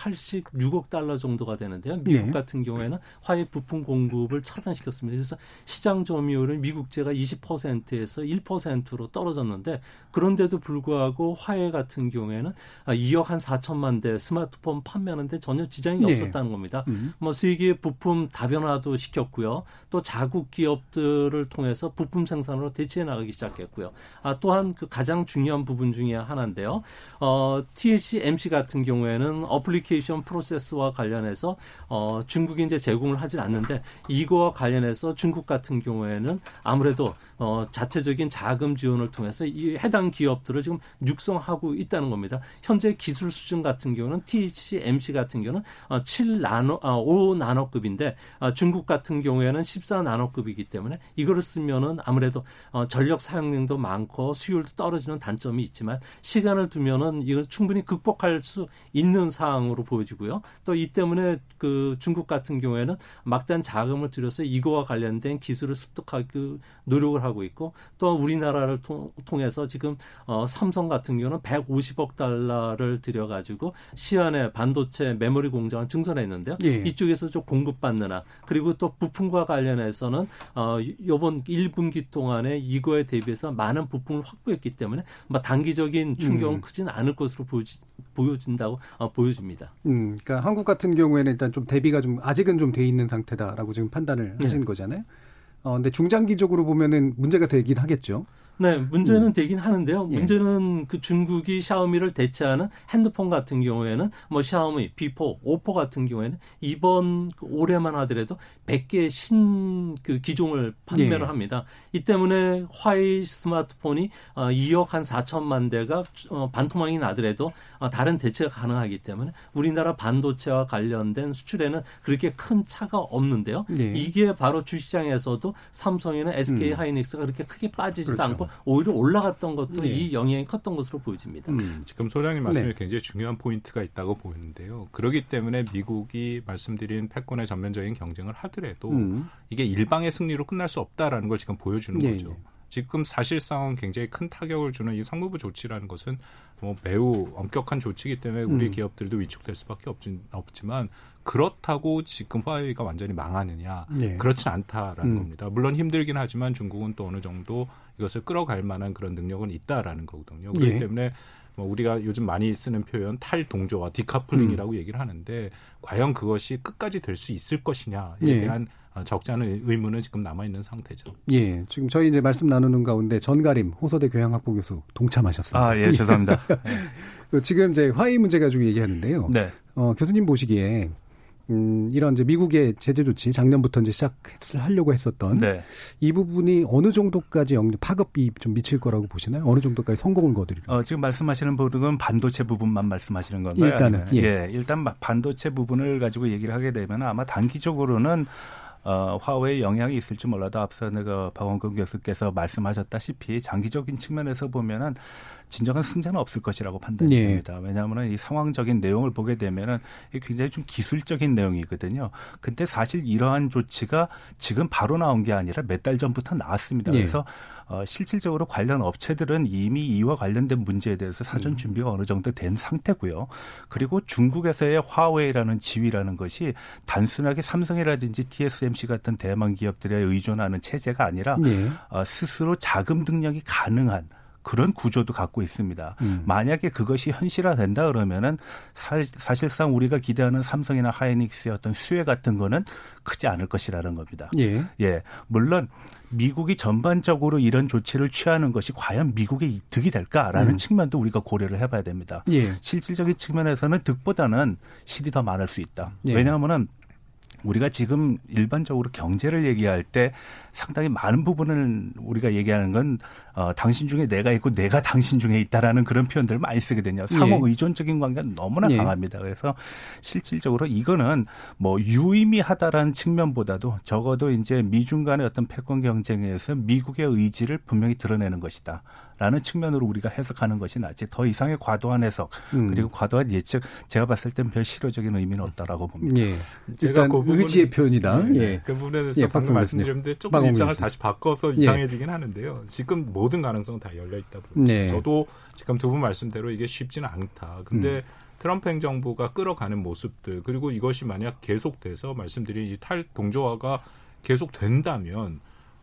86억 달러 정도가 되는데요. 미국 네. 같은 경우에는 화해 부품 공급을 차단시켰습니다. 그래서 시장 점유율은 미국제가 20%에서 1%로 떨어졌는데 그런데도 불구하고 화해 같은 경우에는 2억 한 4천만 대 스마트폰 판매하는데 전혀 지장이 네. 없었다는 겁니다. 음. 뭐 세계 부품 다변화도 시켰고요. 또 자국 기업들을 통해서 부품 생산으로 대체해 나가기 시작했고요. 아, 또한 그 가장 중요한 부분 중에 하나인데요. 어, TSMC 같은 경우에는 어플리케이션 커뮤니케이션 프로세스와 관련해서 어, 중국이 이제 제공을 하질 않는데 이거와 관련해서 중국 같은 경우에는 아무래도 어, 자체적인 자금 지원을 통해서 이 해당 기업들을 지금 육성하고 있다는 겁니다. 현재 기술 수준 같은 경우는 TCMC 같은 경우는 어, 7나노, 어, 5나노급인데 어, 중국 같은 경우에는 14나노급이기 때문에 이거를 쓰면은 아무래도 어, 전력 사용량도 많고 수율도 떨어지는 단점이 있지만 시간을 두면은 이걸 충분히 극복할 수 있는 사항으로 보여지고요. 또 이 때문에 그 중국 같은 경우에는 막단 자금을 들여서 이거와 관련된 기술을 습득하기 노력을 하고 하고 있고 또 우리나라를 통, 해서 지금 어, 삼성 같은 경우는 150억 달러를 들여가지고 시안에 반도체 메모리 공장을 증설했는데요. 예. 이쪽에서 좀 공급받느나 그리고 또 부품과 관련해서는 어, 요번 1분기 동안에 이거에 대비해서 많은 부품을 확보했기 때문에 뭐 단기적인 충격은 음. 크지는 않을 것으로 보여지, 보여진다고 어, 보여집니다. 음, 그러니까 한국 같은 경우에는 일단 좀 대비가 좀 아직은 좀 돼 있는 상태다라고 지금 판단을 네. 하신 거잖아요. 어, 근데 중장기적으로 보면은 문제가 되긴 하겠죠. 네, 문제는 음. 되긴 하는데요. 예. 문제는 그 중국이 샤오미를 대체하는 핸드폰 같은 경우에는 뭐 샤오미, 비보, 오포 같은 경우에는 이번 그 올해만 하더라도 100개 신그 기종을 판매를 예. 합니다. 이 때문에 화웨이 스마트폰이 2억 어, 한 4천만 대가 어, 반토막이 나더라도 어, 다른 대체가 가능하기 때문에 우리나라 반도체와 관련된 수출에는 그렇게 큰 차가 없는데요. 예. 이게 바로 주시장에서도 삼성이나 SK 음. 하이닉스가 그렇게 크게 빠지지도 그렇죠. 않고 오히려 올라갔던 것도 네. 이 영향이 컸던 것으로 보여집니다. 음. 지금 소장님 말씀에 네. 굉장히 중요한 포인트가 있다고 보이는데요. 그렇기 때문에 미국이 말씀드린 패권의 전면적인 경쟁을 하더라도 음. 이게 일방의 승리로 끝날 수 없다라는 걸 지금 보여주는 네. 거죠. 지금 사실상 굉장히 큰 타격을 주는 이 상무부 조치라는 것은 뭐 매우 엄격한 조치이기 때문에 우리 음. 기업들도 위축될 수밖에 없지, 없지만 그렇다고 지금 화웨이가 완전히 망하느냐 네. 그렇진 않다라는 음. 겁니다. 물론 힘들긴 하지만 중국은 또 어느 정도 이것을 끌어갈 만한 그런 능력은 있다라는 거거든요. 그렇기 예. 때문에 뭐 우리가 요즘 많이 쓰는 표현 탈동조화 decoupling이라고 음. 얘기를 하는데 과연 그것이 끝까지 될 수 있을 것이냐에 예. 대한 적지 않은 의문은 지금 남아 있는 상태죠. 예, 지금 저희 이제 말씀 나누는 가운데 전가림 호서대 교양학부 교수 동참하셨습니다. 아, 예, 죄송합니다. 그 지금 이제 화해 문제 가지고 얘기하는데요. 네. 어, 교수님 보시기에 음, 이런 이제 미국의 제재 조치 작년부터 이제 시작하려고 했었던 네. 이 부분이 어느 정도까지 영 파급이 좀 미칠 거라고 보시나요? 어느 정도까지 성공을 거두리려? 어, 지금 말씀하시는 부분은 반도체 부분만 말씀하시는 건가요? 일단은 예. 예. 일단 반도체 부분을 가지고 얘기를 하게 되면 아마 단기적으로는 어, 화웨이 영향이 있을지 몰라도 앞서 내가 박원근 교수께서 말씀하셨다시피 장기적인 측면에서 보면은 진정한 승자는 없을 것이라고 판단됩니다. 네. 왜냐하면 이 상황적인 내용을 보게 되면은 굉장히 좀 기술적인 내용이거든요. 근데 사실 이러한 조치가 지금 바로 나온 게 아니라 몇 달 전부터 나왔습니다. 네. 그래서 어, 실질적으로 관련 업체들은 이미 이와 관련된 문제에 대해서 사전 음. 준비가 어느 정도 된 상태고요. 그리고 중국에서의 화웨이라는 지위라는 것이 단순하게 삼성이라든지 TSMC 같은 대만 기업들에 의존하는 체제가 아니라 네. 어, 스스로 자금 등력이 가능한 그런 구조도 갖고 있습니다. 음. 만약에 그것이 현실화된다 그러면은 사, 실상 우리가 기대하는 삼성이나 하이닉스의 어떤 수혜 같은 거는 크지 않을 것이라는 겁니다. 예. 예. 물론 미국이 전반적으로 이런 조치를 취하는 것이 과연 미국의 이득이 될까라는 음. 측면도 우리가 고려를 해봐야 됩니다. 예. 실질적인 측면에서는 득보다는 실이 더 많을 수 있다. 예. 왜냐하면은 우리가 지금 일반적으로 경제를 얘기할 때 상당히 많은 부분을 우리가 얘기하는 건 어, 당신 중에 내가 있고 내가 당신 중에 있다라는 그런 표현들을 많이 쓰거든요. 상호 예. 의존적인 관계가 너무나 예. 강합니다. 그래서 실질적으로 이거는 뭐 유의미하다라는 측면보다도 적어도 이제 미중 간의 어떤 패권 경쟁에서 미국의 의지를 분명히 드러내는 것이다. 라는 측면으로 우리가 해석하는 것이 낫지 더 이상의 과도한 해석 음. 그리고 과도한 예측 제가 봤을 땐 별 실효적인 의미는 없다라고 봅니다. 예. 제가 그 부분, 의지의 표현이다. 예. 예. 그 부분에 대해서 예, 방금 말씀드렸는데 조금 입장을 다시 바꿔서 예. 이상해지긴 하는데요. 지금 모든 가능성은 다 열려 있다고. 네. 저도 지금 두 분 말씀대로 이게 쉽지는 않다. 근데 음. 트럼프 행정부가 끌어가는 모습들 그리고 이것이 만약 계속돼서 말씀드린 이 탈 동조화가 계속된다면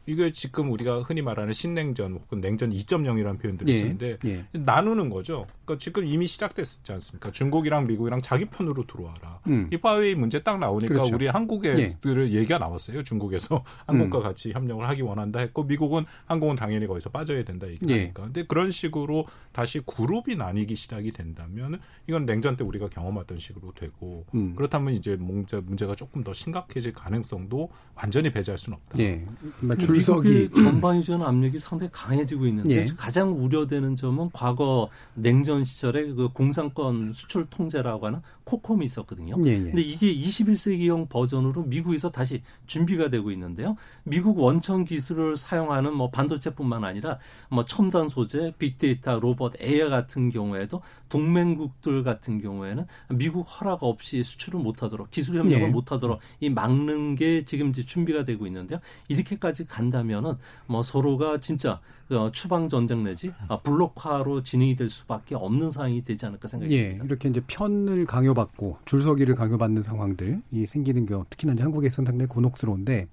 이게 지금 우리가 흔히 말하는 신냉전 혹은 냉전 2.0이라는 표현들이 예. 있는데 예. 나누는 거죠. 그러니까 지금 이미 시작됐지 않습니까? 중국이랑 미국이랑 자기 편으로 들어와라. 음. 이 파웨이 문제 딱 나오니까 그렇죠. 우리 한국의 예. 얘기가 나왔어요. 중국에서 한국과 음. 같이 협력을 하기 원한다 했고 미국은 한국은 당연히 거기서 빠져야 된다 얘기하니까. 예. 근데 그런 식으로 다시 그룹이 나뉘기 시작이 된다면 이건 냉전 때 우리가 경험했던 식으로 되고 음. 그렇다면 이제 문제, 문제가 조금 더 심각해질 가능성도 완전히 배제할 수는 없다. 예. 줄석이 전반전 압력이 상당히 강해지고 있는데 예. 가장 우려되는 점은 과거 냉전 시절에 그 공산권 수출 통제라고 하는 코콤이 있었거든요. 예, 예. 근데 이게 21세기형 버전으로 미국에서 다시 준비가 되고 있는데요. 미국 원천 기술을 사용하는 뭐 반도체뿐만 아니라 뭐 첨단 소재, 빅데이터, 로봇, AI 같은 경우에도 동맹국들 같은 경우에는 미국 허락 없이 수출을 못하도록 기술 협력을 예. 못하도록 이 막는 게 지금 이제 준비가 되고 있는데요. 이렇게까지 간다면은 뭐 서로가 진짜 어, 추방 전쟁 내지 아, 블록화로 진행이 될 수밖에 없는 상황이 되지 않을까 생각이 예, 듭니다. 이렇게 이제 편을 강요 받고 줄서기를 강요받는 상황들이 생기는 게 특히나 이제 한국에서는 상당히 곤혹스러운데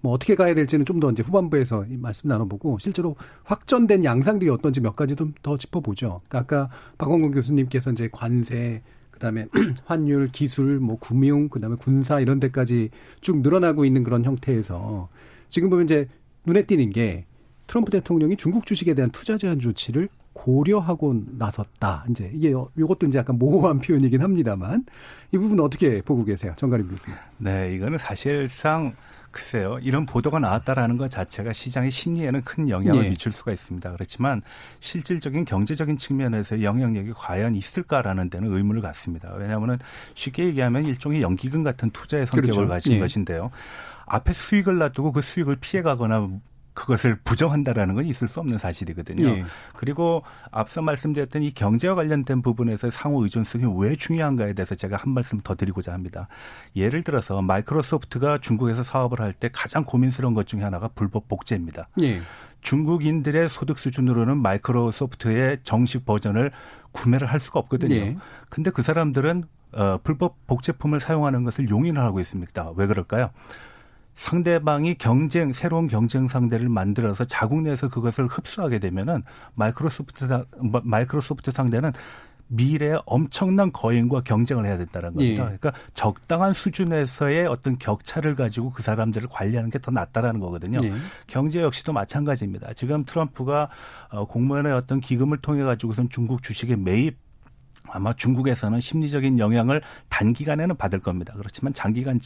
뭐 어떻게 가야 될지는 좀 더 이제 후반부에서 말씀 나눠보고 실제로 확전된 양상들이 어떤지 몇 가지 좀 더 짚어보죠. 그러니까 아까 박원근 교수님께서 이제 관세 그다음에 환율, 기술, 뭐 금융, 그다음에 군사 이런 데까지 쭉 늘어나고 있는 그런 형태에서 지금 보면 이제 눈에 띄는 게 트럼프 대통령이 중국 주식에 대한 투자 제한 조치를 고려하고 나섰다. 이제 이게 이것도 이제 약간 모호한 표현이긴 합니다만 이 부분 어떻게 보고 계세요, 정가림 교수님? 네, 이거는 사실상 글쎄요, 이런 보도가 나왔다라는 것 자체가 시장의 심리에는 큰 영향을 네. 미칠 수가 있습니다. 그렇지만 실질적인 경제적인 측면에서 영향력이 과연 있을까라는 데는 의문을 갖습니다. 왜냐하면 쉽게 얘기하면 일종의 연기금 같은 투자의 성격을 그렇죠. 가진 네. 것인데요. 앞에 수익을 놔두고 그 수익을 피해가거나 그것을 부정한다라는 건 있을 수 없는 사실이거든요. 예. 그리고 앞서 말씀드렸던 이 경제와 관련된 부분에서 상호 의존성이 왜 중요한가에 대해서 제가 한 말씀 더 드리고자 합니다. 예를 들어서 마이크로소프트가 중국에서 사업을 할 때 가장 고민스러운 것 중에 하나가 불법 복제입니다. 예. 중국인들의 소득 수준으로는 마이크로소프트의 정식 버전을 구매를 할 수가 없거든요. 예. 근데 그 사람들은 어, 불법 복제품을 사용하는 것을 용인을 하고 있습니다. 왜 그럴까요? 상대방이 경쟁 새로운 경쟁 상대를 만들어서 자국 내에서 그것을 흡수하게 되면은 마이크로소프트 마이크로소프트 상대는 미래에 엄청난 거인과 경쟁을 해야 된다는 겁니다. 예. 그러니까 적당한 수준에서의 어떤 격차를 가지고 그 사람들을 관리하는 게 더 낫다라는 거거든요. 예. 경제 역시도 마찬가지입니다. 지금 트럼프가 어, 공무원의 어떤 기금을 통해 가지고선 중국 주식에 매입 아마 중국에서는 심리적인 영향을 단기간에는 받을 겁니다. 그렇지만 장기간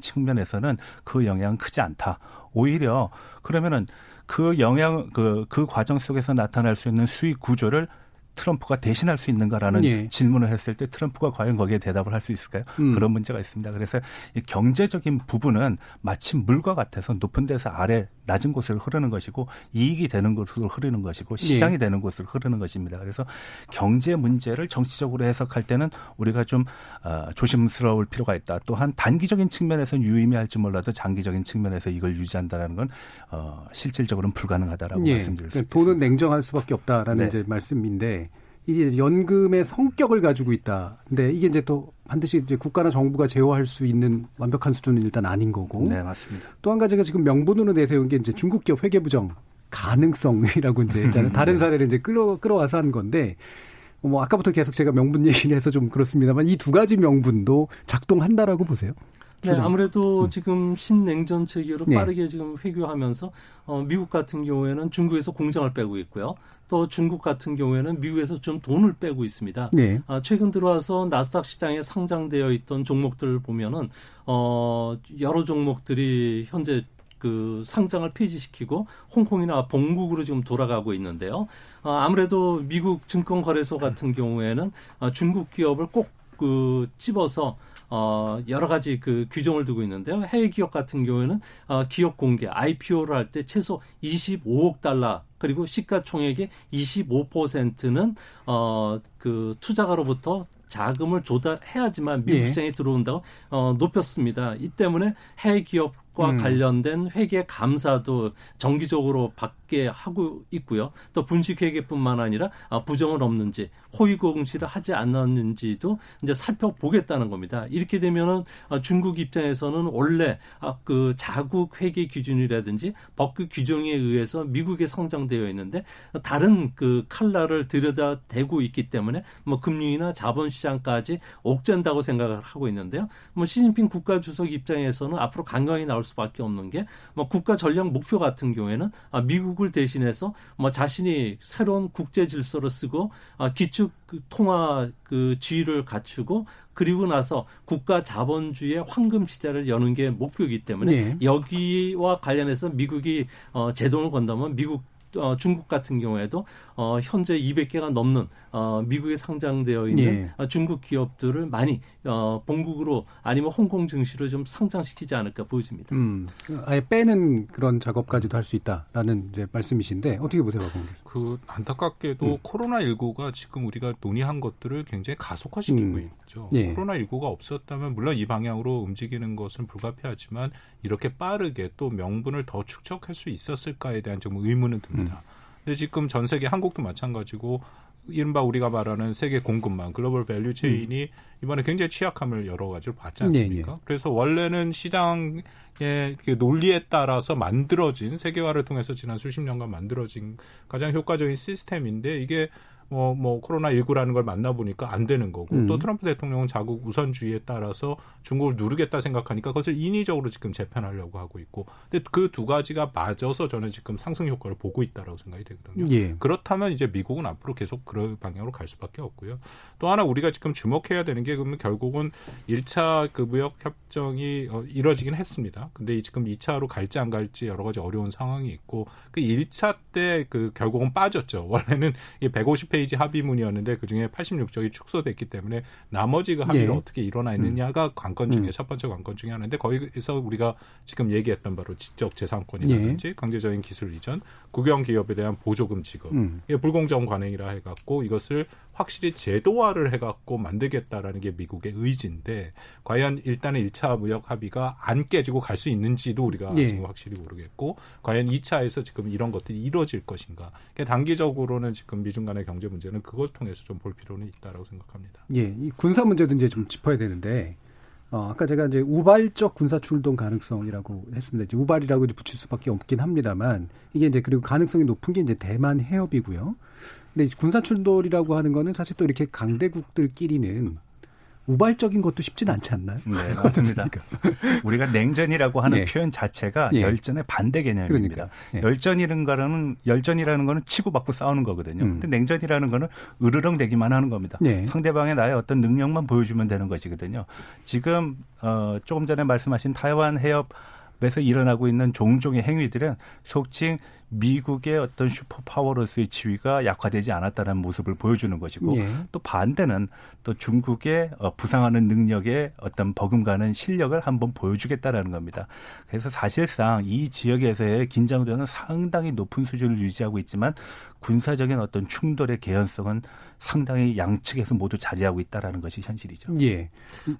측면에서는 그 영향은 크지 않다. 오히려 그러면은 그 영향 그, 그 과정 속에서 나타날 수 있는 수익 구조를 트럼프가 대신할 수 있는가라는 예. 질문을 했을 때 트럼프가 과연 거기에 대답을 할 수 있을까요? 음. 그런 문제가 있습니다. 그래서 이 경제적인 부분은 마치 물과 같아서 높은 데서 아래 낮은 곳을 흐르는 것이고 이익이 되는 곳으로 흐르는 것이고 시장이 예. 되는 곳으로 흐르는 것입니다. 그래서 경제 문제를 정치적으로 해석할 때는 우리가 좀 어, 조심스러울 필요가 있다. 또한 단기적인 측면에서는 유의미할지 몰라도 장기적인 측면에서 이걸 유지한다라는 건 어, 실질적으로는 불가능하다라고 예. 말씀드릴 수 그러니까 있습니다. 돈은 냉정할 수밖에 없다라는 네. 이제 말씀인데 이게 연금의 성격을 가지고 있다. 근데 이게 이제 또 반드시 이제 국가나 정부가 제어할 수 있는 완벽한 수준은 일단 아닌 거고. 네, 맞습니다. 또 한 가지가 지금 명분으로 내세운 게 이제 중국 기업 회계 부정 가능성이라고 이제 있잖아요. 다른 사례를 이제 끌어 끌어와서 한 건데 뭐 아까부터 계속 제가 명분 얘기를 해서 좀 그렇습니다만 이 두 가지 명분도 작동한다라고 보세요. 네, 아무래도 음. 지금 신냉전 체계로 네. 빠르게 지금 회귀하면서 어, 미국 같은 경우에는 중국에서 공장을 빼고 있고요. 또 중국 같은 경우에는 미국에서 좀 돈을 빼고 있습니다. 네. 아, 최근 들어와서 나스닥 시장에 상장되어 있던 종목들 보면은 어, 여러 종목들이 현재 그 상장을 폐지시키고 홍콩이나 본국으로 지금 돌아가고 있는데요. 어, 아무래도 미국 증권거래소 같은 경우에는 어, 중국 기업을 꼭그 집어서 어, 여러 가지 그 규정을 두고 있는데요. 해외 기업 같은 경우에는 어, 기업 공개, IPO를 할 때 최소 25억 달러 그리고 시가총액의 25%는 어, 그 투자가로부터 자금을 조달해야지만 미국 예. 시장에 들어온다고 어, 높였습니다. 이 때문에 해외 기업 과 음. 관련된 회계 감사도 정기적으로 받게 하고 있고요. 또 분식 회계뿐만 아니라 아, 부정은 없는지 호의 공시를 하지 않았는지도 이제 살펴보겠다는 겁니다. 이렇게 되면은 아, 중국 입장에서는 원래 아, 그 자국 회계 기준이라든지 법규 규정에 의해서 미국에 성장되어 있는데 다른 그 칼라를 들여다 대고 있기 때문에 뭐 금융이나 자본시장까지 옥죄다고 생각을 하고 있는데요. 뭐 시진핑 국가 주석 입장에서는 앞으로 강경히 나올 수 밖에 없는 게 뭐 국가 전략 목표 같은 경우에는 아, 미국을 대신해서 뭐 자신이 새로운 국제 질서를 쓰고 아, 기축 그 통화 그 지위를 갖추고 그리고 나서 국가 자본주의의 황금 시대를 여는 게 목표이기 때문에 네. 여기와 관련해서 미국이 어 제동을 건다면 미국 어, 중국 같은 경우에도 어, 현재 200개가 넘는 어, 미국에 상장되어 있는 예. 어, 중국 기업들을 많이 어, 본국으로 아니면 홍콩 증시로 좀 상장시키지 않을까 보여집니다. 음, 아예 빼는 그런 작업까지도 할 수 있다라는 이제 말씀이신데 어떻게 보세요, 박봉 그 안타깝게도 음. 코로나 19가 지금 우리가 논의한 것들을 굉장히 가속화시키고 음. 있죠. 예. 코로나 19가 없었다면 물론 이 방향으로 움직이는 것은 불가피하지만 이렇게 빠르게 또 명분을 더 축적할 수 있었을까에 대한 좀 의문은 듭니다. 음. 근데 지금 전 세계 한국도 마찬가지고 이른바 우리가 말하는 세계 공급망 global value chain이 음. 이번에 굉장히 취약함을 여러 가지로 봤지 않습니까? 네, 네. 그래서 원래는 시장의 그 논리에 따라서 만들어진 세계화를 통해서 지난 수십 년간 만들어진 가장 효과적인 시스템인데 이게 뭐, 뭐, 코로나19라는 걸 만나보니까 안 되는 거고, 음. 또 트럼프 대통령은 자국 우선주의에 따라서 중국을 누르겠다 생각하니까 그것을 인위적으로 지금 재편하려고 하고 있고, 근데 그 두 가지가 맞아서 저는 지금 상승 효과를 보고 있다라고 생각이 되거든요. 예. 그렇다면 이제 미국은 앞으로 계속 그런 방향으로 갈 수밖에 없고요. 또 하나 우리가 지금 주목해야 되는 게 그러면 결국은 1차 그 무역 협정이 어, 이뤄지긴 했습니다. 근데 지금 2차로 갈지 안 갈지 여러 가지 어려운 상황이 있고, 그 1차 때 그 결국은 빠졌죠. 원래는 150페이지 1 페이지 합의문이었는데 그중에 86쪽이 축소됐기 때문에 나머지 그 합의가 네. 어떻게 일어나 있느냐가 음. 관건 중에 음. 첫 번째 관건 중에 하나인데 거기서 우리가 지금 얘기했던 바로 지적 재산권이라든지 네. 강제적인 기술 이전, 국영 기업에 대한 보조금 지급, 음. 이게 불공정 관행이라 해 갖고 이것을 확실히 제도화를 해갖고 만들겠다라는 게 미국의 의지인데 과연 일단은 1차 무역 합의가 안 깨지고 갈 수 있는지도 우리가 예. 지금 확실히 모르겠고 과연 2차에서 지금 이런 것들이 이루어질 것인가. 그러니까 단기적으로는 지금 미중 간의 경제 문제는 그걸 통해서 좀 볼 필요는 있다라고 생각합니다. 예, 이 군사 문제도 이제 좀 짚어야 되는데 어, 아까 제가 이제 우발적 군사 출동 가능성이라고 했습니다. 이제 우발이라고 이제 붙일 수밖에 없긴 합니다만 이게 이제 그리고 가능성이 높은 게 이제 대만 해협이고요. 근데 군사 충돌이라고 하는 거는 사실 또 이렇게 강대국들끼리는 우발적인 것도 쉽진 않지 않나요? 네, 맞습니다. 우리가 냉전이라고 하는 네. 표현 자체가 네. 열전의 반대 개념입니다. 그러니까. 네. 열전이라는 거는 열전이라는 거는 치고받고 싸우는 거거든요. 음. 근데 냉전이라는 거는 으르렁대기만 하는 겁니다. 네. 상대방의 나의 어떤 능력만 보여주면 되는 것이거든요. 지금 어 조금 전에 말씀하신 타이완 해협에서 일어나고 있는 종종의 행위들은 속칭 미국의 어떤 슈퍼파워로서의 지위가 약화되지 않았다는 모습을 보여주는 것이고 예. 또 반대는 또 중국의 어, 부상하는 능력의 어떤 버금가는 실력을 한번 보여주겠다라는 겁니다. 그래서 사실상 이 지역에서의 긴장도는 상당히 높은 수준을 유지하고 있지만 군사적인 어떤 충돌의 개연성은 상당히 양측에서 모두 자제하고 있다라는 것이 현실이죠. 예.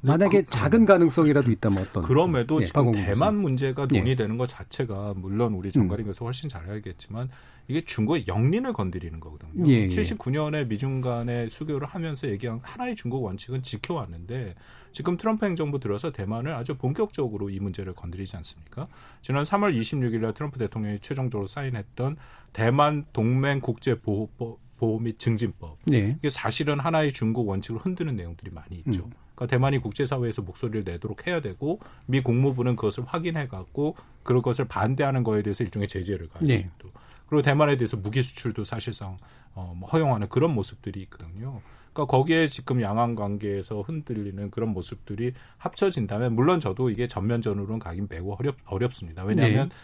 만약에 그, 작은 가능성이라도 있다면 어떤? 그럼에도 예, 지금 대만 문제가 예. 논의되는 예. 것 자체가 물론 우리 정가림 교수 훨씬 잘 알겠지만 이게 중국의 영린을 건드리는 거거든요. 예, 예. 79년에 미중 간의 수교를 하면서 얘기한 하나의 중국 원칙은 지켜왔는데 지금 트럼프 행정부 들어서 대만을 아주 본격적으로 이 문제를 건드리지 않습니까? 지난 3월 26일 날 트럼프 대통령이 최종적으로 사인했던 대만 동맹 국제 보호법 보호 및 증진법. 네. 이게 사실은 하나의 중국 원칙을 흔드는 내용들이 많이 있죠. 음. 그러니까 대만이 국제사회에서 목소리를 내도록 해야 되고 미 국무부는 그것을 확인해 갖고 그런 것을 반대하는 거에 대해서 일종의 제재를 가지고 네. 그리고 대만에 대해서 무기 수출도 사실상 어, 뭐 허용하는 그런 모습들이 있거든요. 그러니까 거기에 지금 양안 관계에서 흔들리는 그런 모습들이 합쳐진다면 물론 저도 이게 전면전으로는 가긴 매우 어렵, 어렵습니다. 왜냐하면 네.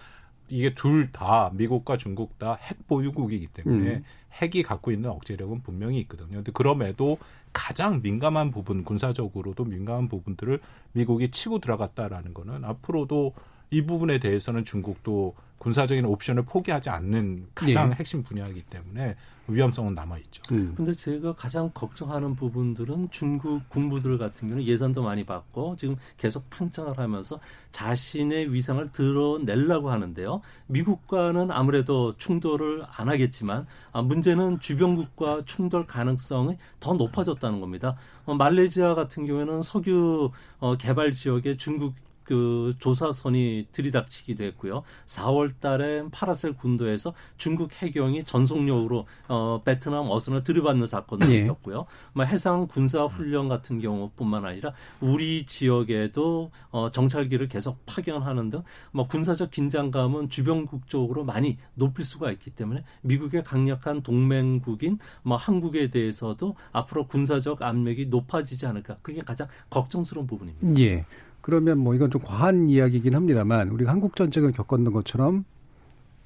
이게 둘 다 미국과 중국 다 핵 보유국이기 때문에 음. 핵이 갖고 있는 억제력은 분명히 있거든요. 근데 그럼에도 가장 민감한 부분 군사적으로도 민감한 부분들을 미국이 치고 들어갔다라는 거는 앞으로도 이 부분에 대해서는 중국도 군사적인 옵션을 포기하지 않는 가장 예. 핵심 분야이기 때문에 위험성은 남아 있죠. 음. 근데 제가 가장 걱정하는 부분들은 중국 군부들 같은 경우는 예산도 많이 받고 지금 계속 팽창을 하면서 자신의 위상을 드러내려고 하는데요. 미국과는 아무래도 충돌을 안 하겠지만 아, 문제는 주변국과 충돌 가능성이 더 높아졌다는 겁니다. 어, 말레이시아 같은 경우에는 석유 어, 개발 지역에 중국 그 조사선이 들이닥치기도 했고요. 4월 달에 파라셀 군도에서 중국 해경이 전속력으로 어 베트남 어선을 들이받는 사건도 예. 있었고요. 뭐 해상 군사 훈련 같은 경우뿐만 아니라 우리 지역에도 어 정찰기를 계속 파견하는 등 뭐 군사적 긴장감은 주변국 쪽으로 많이 높일 수가 있기 때문에 미국의 강력한 동맹국인 뭐 한국에 대해서도 앞으로 군사적 압력이 높아지지 않을까 그게 가장 걱정스러운 부분입니다. 예. 그러면 뭐 이건 좀 과한 이야기긴 합니다만 우리가 한국 전쟁을 겪었던 것처럼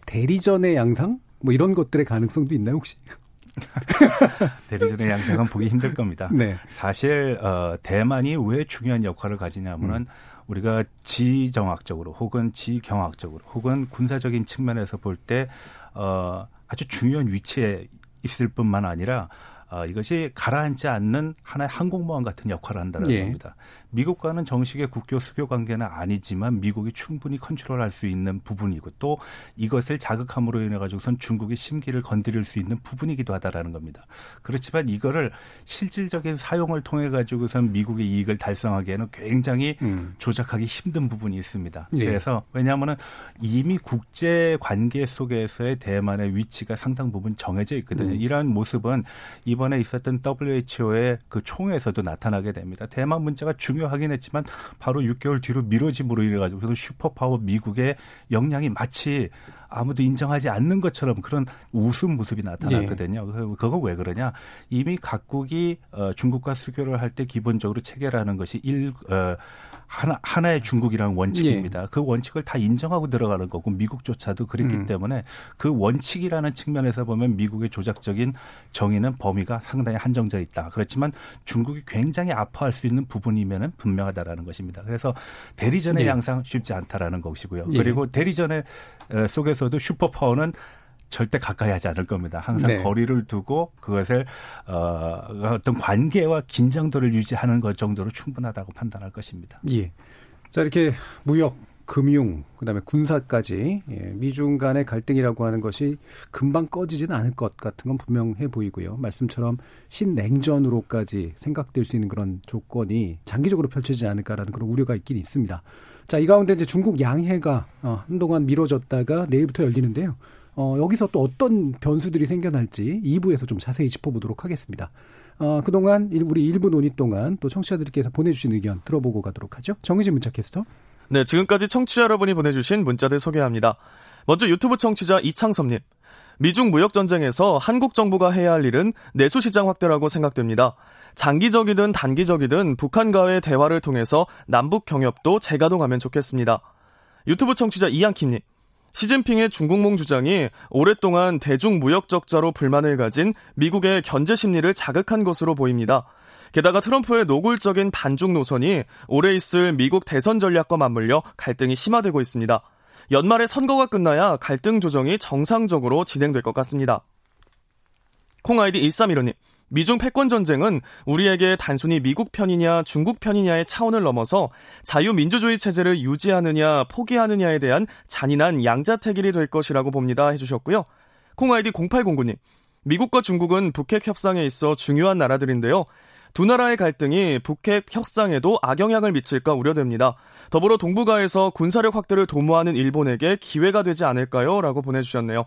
대리전의 양상 뭐 이런 것들의 가능성도 있나요 혹시? 대리전의 양상은 보기 힘들 겁니다. 네. 사실 어, 대만이 왜 중요한 역할을 가지냐면은 음. 우리가 지정학적으로 혹은 지경학적으로 혹은 군사적인 측면에서 볼 때 어, 아주 중요한 위치에 있을 뿐만 아니라 어, 이것이 가라앉지 않는 하나의 항공모함 같은 역할을 한다는 예. 겁니다. 미국과는 정식의 국교 수교 관계는 아니지만 미국이 충분히 컨트롤할 수 있는 부분이고 또 이것을 자극함으로 인해 가지고선 중국의 심기를 건드릴 수 있는 부분이기도 하다라는 겁니다. 그렇지만 이거를 실질적인 사용을 통해 가지고선 미국의 이익을 달성하기에는 굉장히 음. 조작하기 힘든 부분이 있습니다. 예. 그래서 왜냐하면은 이미 국제 관계 속에서의 대만의 위치가 상당 부분 정해져 있거든요. 음. 이러한 모습은 이 번에 있었던 WHO의 그 총회에서도 나타나게 됩니다. 대만 문제가 중요 중요하긴 했지만 바로 6개월 뒤로 미뤄짐으로 인해 가지고 그래서 슈퍼파워 미국의 역량이 마치 아무도 인정하지 않는 것처럼 그런 우스운 모습이 나타났거든요. 네. 그거 왜 그러냐? 이미 각국이 어, 중국과 수교를 할 때 기본적으로 체결하는 것이 일 어, 하나, 하나의 중국이라는 원칙입니다. 예. 그 원칙을 다 인정하고 들어가는 거고 미국조차도 그랬기 음. 때문에 그 원칙이라는 측면에서 보면 미국의 조작적인 정의는 범위가 상당히 한정져 있다. 그렇지만 중국이 굉장히 아파할 수 있는 부분이면은 분명하다라는 것입니다. 그래서 대리전의 예. 양상 쉽지 않다라는 것이고요. 예. 그리고 대리전의 속에서도 슈퍼파워는 절대 가까이 하지 않을 겁니다. 항상 네. 거리를 두고 그것을 어, 어떤 관계와 긴장도를 유지하는 것 정도로 충분하다고 판단할 것입니다. 예. 자 이렇게 무역, 금융, 그다음에 군사까지 예, 미중 간의 갈등이라고 하는 것이 금방 꺼지지는 않을 것 같은 건 분명해 보이고요. 말씀처럼 신냉전으로까지 생각될 수 있는 그런 조건이 장기적으로 펼쳐지지 않을까라는 그런 우려가 있긴 있습니다. 자, 이 가운데 이제 중국 양해가 어, 한동안 미뤄졌다가 내일부터 열리는데요. 어, 여기서 또 어떤 변수들이 생겨날지 2부에서 좀 자세히 짚어보도록 하겠습니다. 어, 그동안 우리 일부 논의 동안 또 청취자들께서 보내주신 의견 들어보고 가도록 하죠. 정의진 문자 캐스터. 네, 지금까지 청취자 여러분이 보내주신 문자들 소개합니다. 먼저 유튜브 청취자 이창섭님. 미중 무역 전쟁에서 한국 정부가 해야 할 일은 내수 시장 확대라고 생각됩니다. 장기적이든 단기적이든 북한과의 대화를 통해서 남북 경협도 재가동하면 좋겠습니다. 유튜브 청취자 이양킴님. 시진핑의 중국몽 주장이 오랫동안 대중 무역 적자로 불만을 가진 미국의 견제 심리를 자극한 것으로 보입니다. 게다가 트럼프의 노골적인 반중 노선이 오래 있을 미국 대선 전략과 맞물려 갈등이 심화되고 있습니다. 연말에 선거가 끝나야 갈등 조정이 정상적으로 진행될 것 같습니다. 콩아이디 1315님. 미중 패권 전쟁은 우리에게 단순히 미국 편이냐 중국 편이냐의 차원을 넘어서 자유민주주의 체제를 유지하느냐 포기하느냐에 대한 잔인한 양자택일이 될 것이라고 봅니다 해주셨고요. 콩아이디 0809님. 미국과 중국은 북핵 협상에 있어 중요한 나라들인데요. 두 나라의 갈등이 북핵 협상에도 악영향을 미칠까 우려됩니다. 더불어 동북아에서 군사력 확대를 도모하는 일본에게 기회가 되지 않을까요? 라고 보내주셨네요.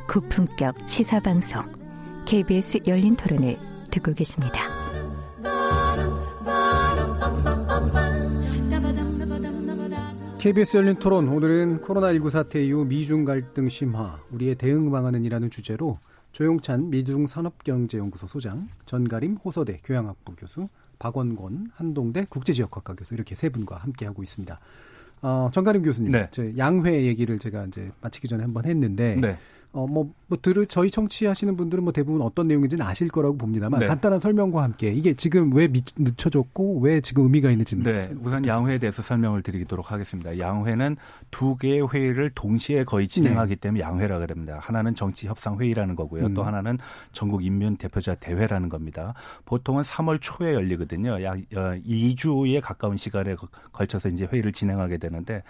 고품격 시사방송 KBS 열린 토론을 듣고 계십니다. KBS 열린 토론 오늘은 코로나19 사태 이후 미중 갈등 심화 우리의 대응 방안은이라는 주제로 조용찬 미중 산업경제연구소 소장, 전가림 호서대 교양학부 교수, 박원권 한동대 국제지역학과 교수 이렇게 세 분과 함께 하고 있습니다. 어, 전가림 교수님, 네. 양회 얘기를 제가 이제 마치기 전에 한번 했는데 네. 어, 뭐, 뭐, 들을, 저희 청취하시는 분들은 뭐 대부분 어떤 내용인지는 아실 거라고 봅니다만, 네. 간단한 설명과 함께, 이게 지금 왜 미, 늦춰졌고, 왜 지금 의미가 있는지. 네. 우선 양회에 대해서 설명을 드리도록 하겠습니다. 양회는 두 개의 회의를 동시에 거의 진행하기 네. 때문에 양회라 그럽니다. 하나는 정치협상회의라는 거고요. 음. 또 하나는 전국 인면 대표자 대회라는 겁니다. 보통은 3월 초에 열리거든요. 약 2주에 어, 가까운 시간에 걸쳐서 이제 회의를 진행하게 되는데,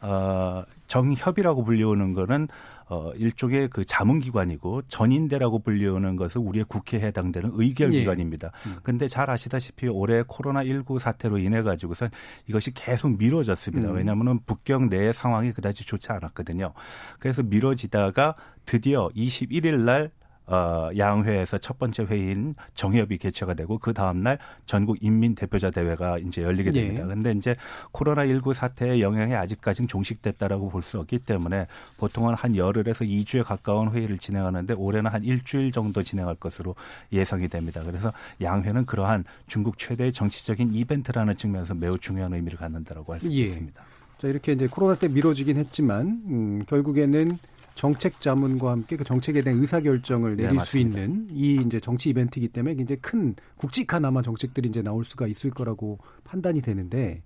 어, 정협이라고 불리우는 거는 어, 일종의 그 자문기관이고 전인대라고 불리우는 것은 우리의 국회에 해당되는 의결기관입니다. 예. 음. 근데 잘 아시다시피 올해 코로나19 사태로 인해 가지고선 이것이 계속 미뤄졌습니다. 음. 왜냐하면 북경 내 상황이 그다지 좋지 않았거든요. 그래서 미뤄지다가 드디어 21일 날 어, 양회에서 첫 번째 회의인 정협이 개최가 되고 그 다음날 전국 인민 대표자 대회가 이제 열리게 예. 됩니다. 그런데 예. 이제 코로나 19 사태의 영향이 아직까지는 종식됐다라고 볼 수 없기 때문에 보통은 한 열흘에서 2주에 가까운 회의를 진행하는데 올해는 한 일주일 정도 진행할 것으로 예상이 됩니다. 그래서 양회는 그러한 중국 최대의 정치적인 이벤트라는 측면에서 매우 중요한 의미를 갖는다라고 할수 예. 있습니다. 자, 이렇게 이제 코로나 때 미뤄지긴 했지만 음, 결국에는 정책 자문과 함께 그 정책에 대한 의사 결정을 네, 내릴 네, 수 있는 이 이제 정치 이벤트이기 때문에 굉장히 큰 굵직한 아마 정책들이 이제 나올 수가 있을 거라고 판단이 되는데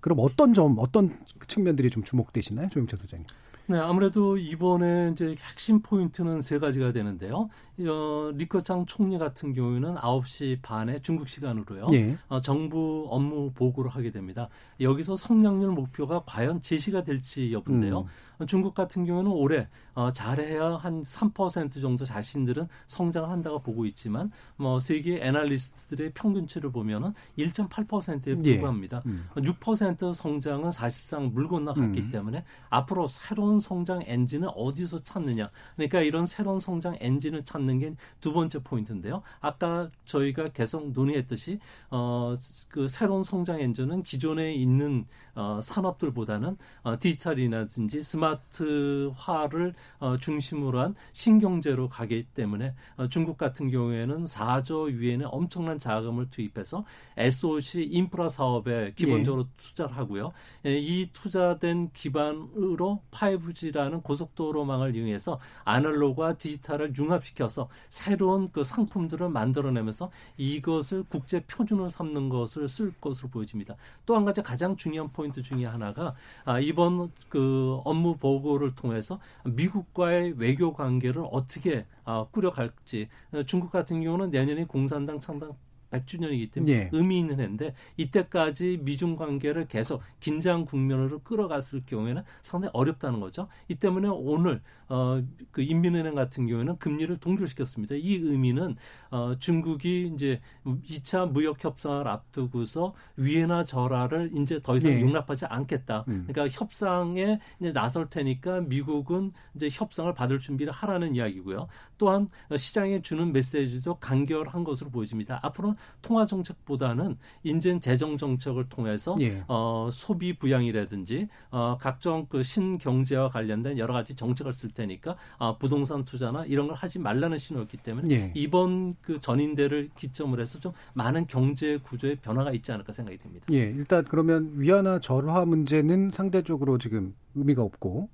그럼 어떤 점 어떤 측면들이 좀 주목되시나요, 조영철 소장님? 네, 아무래도 이번에 이제 핵심 포인트는 세 가지가 되는데요. 어, 리커창 총리 같은 경우에는 9시 반에 중국 시간으로요. 예. 어, 정부 업무 보고를 하게 됩니다. 여기서 성장률 목표가 과연 제시가 될지 여부인데요. 음. 중국 같은 경우는 올해 어, 잘해야 한 3% 정도 자신들은 성장을 한다고 보고 있지만 뭐 세계 애널리스트들의 평균치를 보면은 1.8%에 불과합니다. 예. 음. 6% 성장은 사실상 물 건너갔기 음. 때문에 앞으로 새로운 성장 엔진을 어디서 찾느냐. 그러니까 이런 새로운 성장 엔진을 찾는 게 두 번째 포인트인데요. 아까 저희가 계속 논의했듯이 어, 그 새로운 성장 엔진은 기존에 있는 어, 산업들보다는 어, 디지털이라든지 스마트화를 어, 중심으로 한 신경제로 가기 때문에 어, 중국 같은 경우에는 4조 유엔의 엄청난 자금을 투입해서 SOC 인프라 사업에 기본적으로 예. 투자를 하고요. 예, 이 투자된 기반으로 5G라는 고속도로망을 이용해서 아날로그와 디지털을 융합시켜서 새로운 그 상품들을 만들어내면서 이것을 국제 표준으로 삼는 것을 쓸 것으로 보여집니다. 또 한 가지 가장 중요한 포인트 중에 하나가 아, 이번 그 업무 보고를 통해서 미국과의 외교 관계를 어떻게 아, 꾸려갈지. 중국 같은 경우는 내년에 공산당 창당 100주년이기 때문에 예. 의미 있는 해인데 이때까지 미중 관계를 계속 긴장 국면으로 끌어갔을 경우에는 상당히 어렵다는 거죠. 이 때문에 오늘 어, 그 인민은행 같은 경우에는 금리를 동결시켰습니다. 이 의미는 어, 중국이 이제 2차 무역 협상을 앞두고서 위에나 절하를 이제 더 이상 예. 용납하지 않겠다. 음. 그러니까 협상에 이제 나설 테니까 미국은 이제 협상을 받을 준비를 하라는 이야기고요. 또한 시장에 주는 메시지도 간결한 것으로 보여집니다. 앞으로 통화 정책보다는 인젠 재정 정책을 통해서 예. 어, 소비 부양이라든지 어, 각종 그 신경제와 관련된 여러 가지 정책을 쓸 테니까 어, 부동산 투자나 이런 걸 하지 말라는 신호였기 때문에 예. 이번 그 전인대를 기점으로 해서 좀 많은 경제 구조의 변화가 있지 않을까 생각이 듭니다. 예, 일단 그러면 위안화 절하 문제는 상대적으로 지금 의미가 없고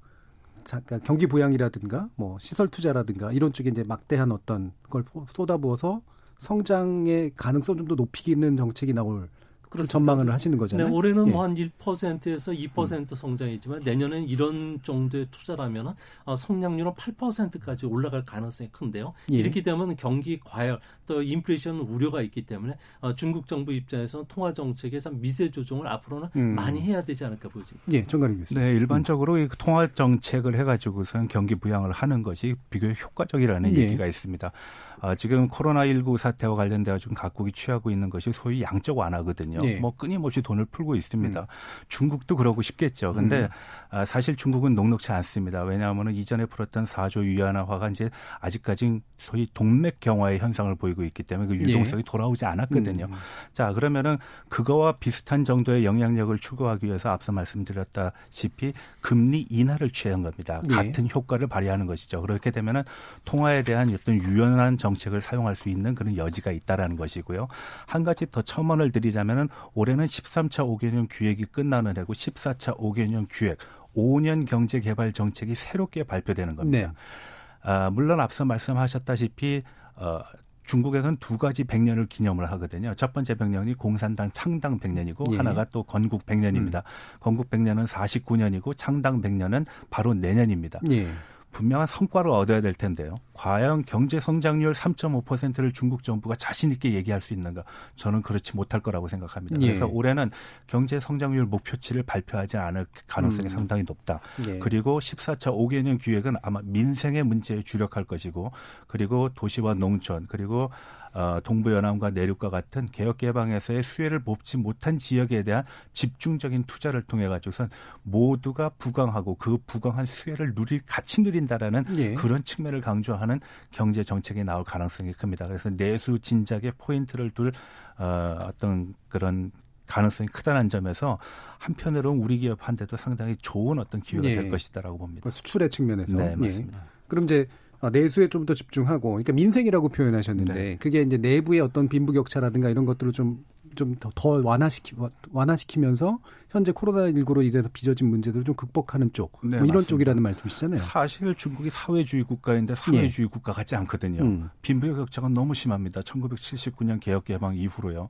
그러니까 경기 부양이라든가 뭐 시설 투자라든가 이런 쪽에 이제 막대한 어떤 걸 쏟아부어서 성장의 가능성 좀 더 높이기는 정책이 나올 그런 전망을 하시는 거잖아요. 네, 올해는 예. 뭐한 1%에서 2% 음. 성장이지만 내년엔 이런 정도의 투자라면 어, 성장률은 8%까지 올라갈 가능성이 큰데요. 예. 이렇게 되면 경기 과열 또 인플레이션 우려가 있기 때문에 어, 중국 정부 입장에서는 통화 정책에 서 미세 조정을 앞으로는 음. 많이 해야 되지 않을까 보입니다. 예, 정관님 교수님. 네, 일반적으로 음. 통화 정책을 해가지고선 경기 부양을 하는 것이 비교적 효과적이라는 예. 얘기가 있습니다. 어, 지금 코로나19 사태와 관련되어 지금 각국이 취하고 있는 것이 소위 양적 완화거든요. 예. 뭐 끊임없이 돈을 풀고 있습니다. 음. 중국도 그러고 싶겠죠. 근데 음. 아, 사실 중국은 녹록치 않습니다. 왜냐하면 이전에 풀었던 4조 위안화화가 이제 아직까지 소위 동맥 경화의 현상을 보이고 있기 때문에 그 유동성이 예. 돌아오지 않았거든요. 음. 자, 그러면은 그거와 비슷한 정도의 영향력을 추구하기 위해서 앞서 말씀드렸다시피 금리 인하를 취한 겁니다. 예. 같은 효과를 발휘하는 것이죠. 그렇게 되면은 통화에 대한 어떤 유연한 정책을 사용할 수 있는 그런 여지가 있다라는 것이고요. 한 가지 더 첨언을 드리자면은 올해는 13차 5개년 기획이 끝나는 해고 14차 5개년 기획 5년 경제 개발 정책이 새롭게 발표되는 겁니다. 네. 아, 물론 앞서 말씀하셨다시피 어, 중국에서는 두 가지 100년을 기념을 하거든요. 첫 번째 100년이 공산당 창당 100년이고 예. 하나가 또 건국 100년입니다. 음. 건국 100년은 49년이고 창당 100년은 바로 내년입니다. 예. 분명한 성과를 얻어야 될 텐데요. 과연 경제 성장률 3.5%를 중국 정부가 자신 있게 얘기할 수 있는가? 저는 그렇지 못할 거라고 생각합니다. 예. 그래서 올해는 경제 성장률 목표치를 발표하지 않을 가능성이 음. 상당히 높다. 예. 그리고 14차 5개년 기획은 아마 민생의 문제에 주력할 것이고 그리고 도시와 농촌 그리고 어, 동부연암과 내륙과 같은 개혁개방에서의 수혜를 뽑지 못한 지역에 대한 집중적인 투자를 통해 가지고선 모두가 부강하고 그 부강한 수혜를 누릴 같이 누린다라는 예. 그런 측면을 강조하는 경제 정책이 나올 가능성이 큽니다. 그래서 내수 진작에 포인트를 둘 어, 어떤 그런 가능성이 크다는 점에서 한편으로는 우리 기업한테도 상당히 좋은 어떤 기회가 예. 될 것이다라고 봅니다. 그 수출의 측면에서. 네, 맞습니다. 예. 그럼 이제 어, 내수에 좀 더 집중하고, 그러니까 민생이라고 표현하셨는데, 네. 그게 이제 내부의 어떤 빈부격차라든가 이런 것들을 좀, 좀더 완화시키, 완화시키면서 현재 코로나 19로 인해서 빚어진 문제들을 좀 극복하는 쪽, 네, 뭐 이런 맞습니다. 쪽이라는 말씀이시잖아요. 사실 중국이 사회주의 국가인데 사회주의 예. 국가 같지 않거든요. 음. 빈부격차가 너무 심합니다. 1979년 개혁 개방 이후로요.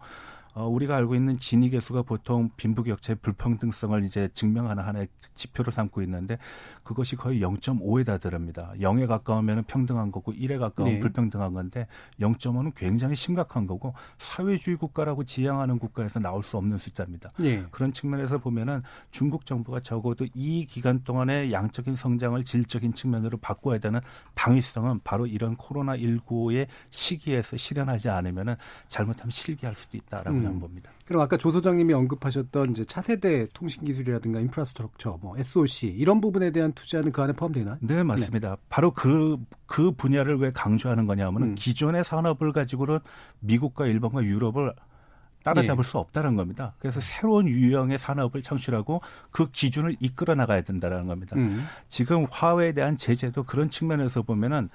어, 우리가 알고 있는 진위 계수가 보통 빈부격차의 불평등성을 이제 증명하는 하나의 지표로 삼고 있는데 그것이 거의 0.5에 다다릅니다. 0에 가까우면 평등한 거고 1에 가까우면 네. 불평등한 건데 0.5는 굉장히 심각한 거고 사회주의 국가라고 지향하는 국가에서 나올 수 없는 숫자입니다. 네. 그런 측면에서 보면은 중국 정부가 적어도 이 기간 동안의 양적인 성장을 질적인 측면으로 바꿔야 되는 당위성은 바로 이런 코로나 19의 시기에서 실현하지 않으면은 잘못하면 실기할 수도 있다라고 음. 음. 봅니다. 그럼 아까 조 소장님이 언급하셨던 이제 차세대 통신 기술이라든가 인프라스트럭처, 뭐 SOC 이런 부분에 대한 투자는 그 안에 포함되나요? 네, 맞습니다. 네. 바로 그그 그 분야를 왜 강조하는 거냐면 음. 기존의 산업을 가지고는 미국과 일본과 유럽을 따라잡을 예. 수 없다는 겁니다. 그래서 새로운 유형의 산업을 창출하고 그 기준을 이끌어 나가야 된다는 겁니다. 음. 지금 화웨이에 대한 제재도 그런 측면에서 보면은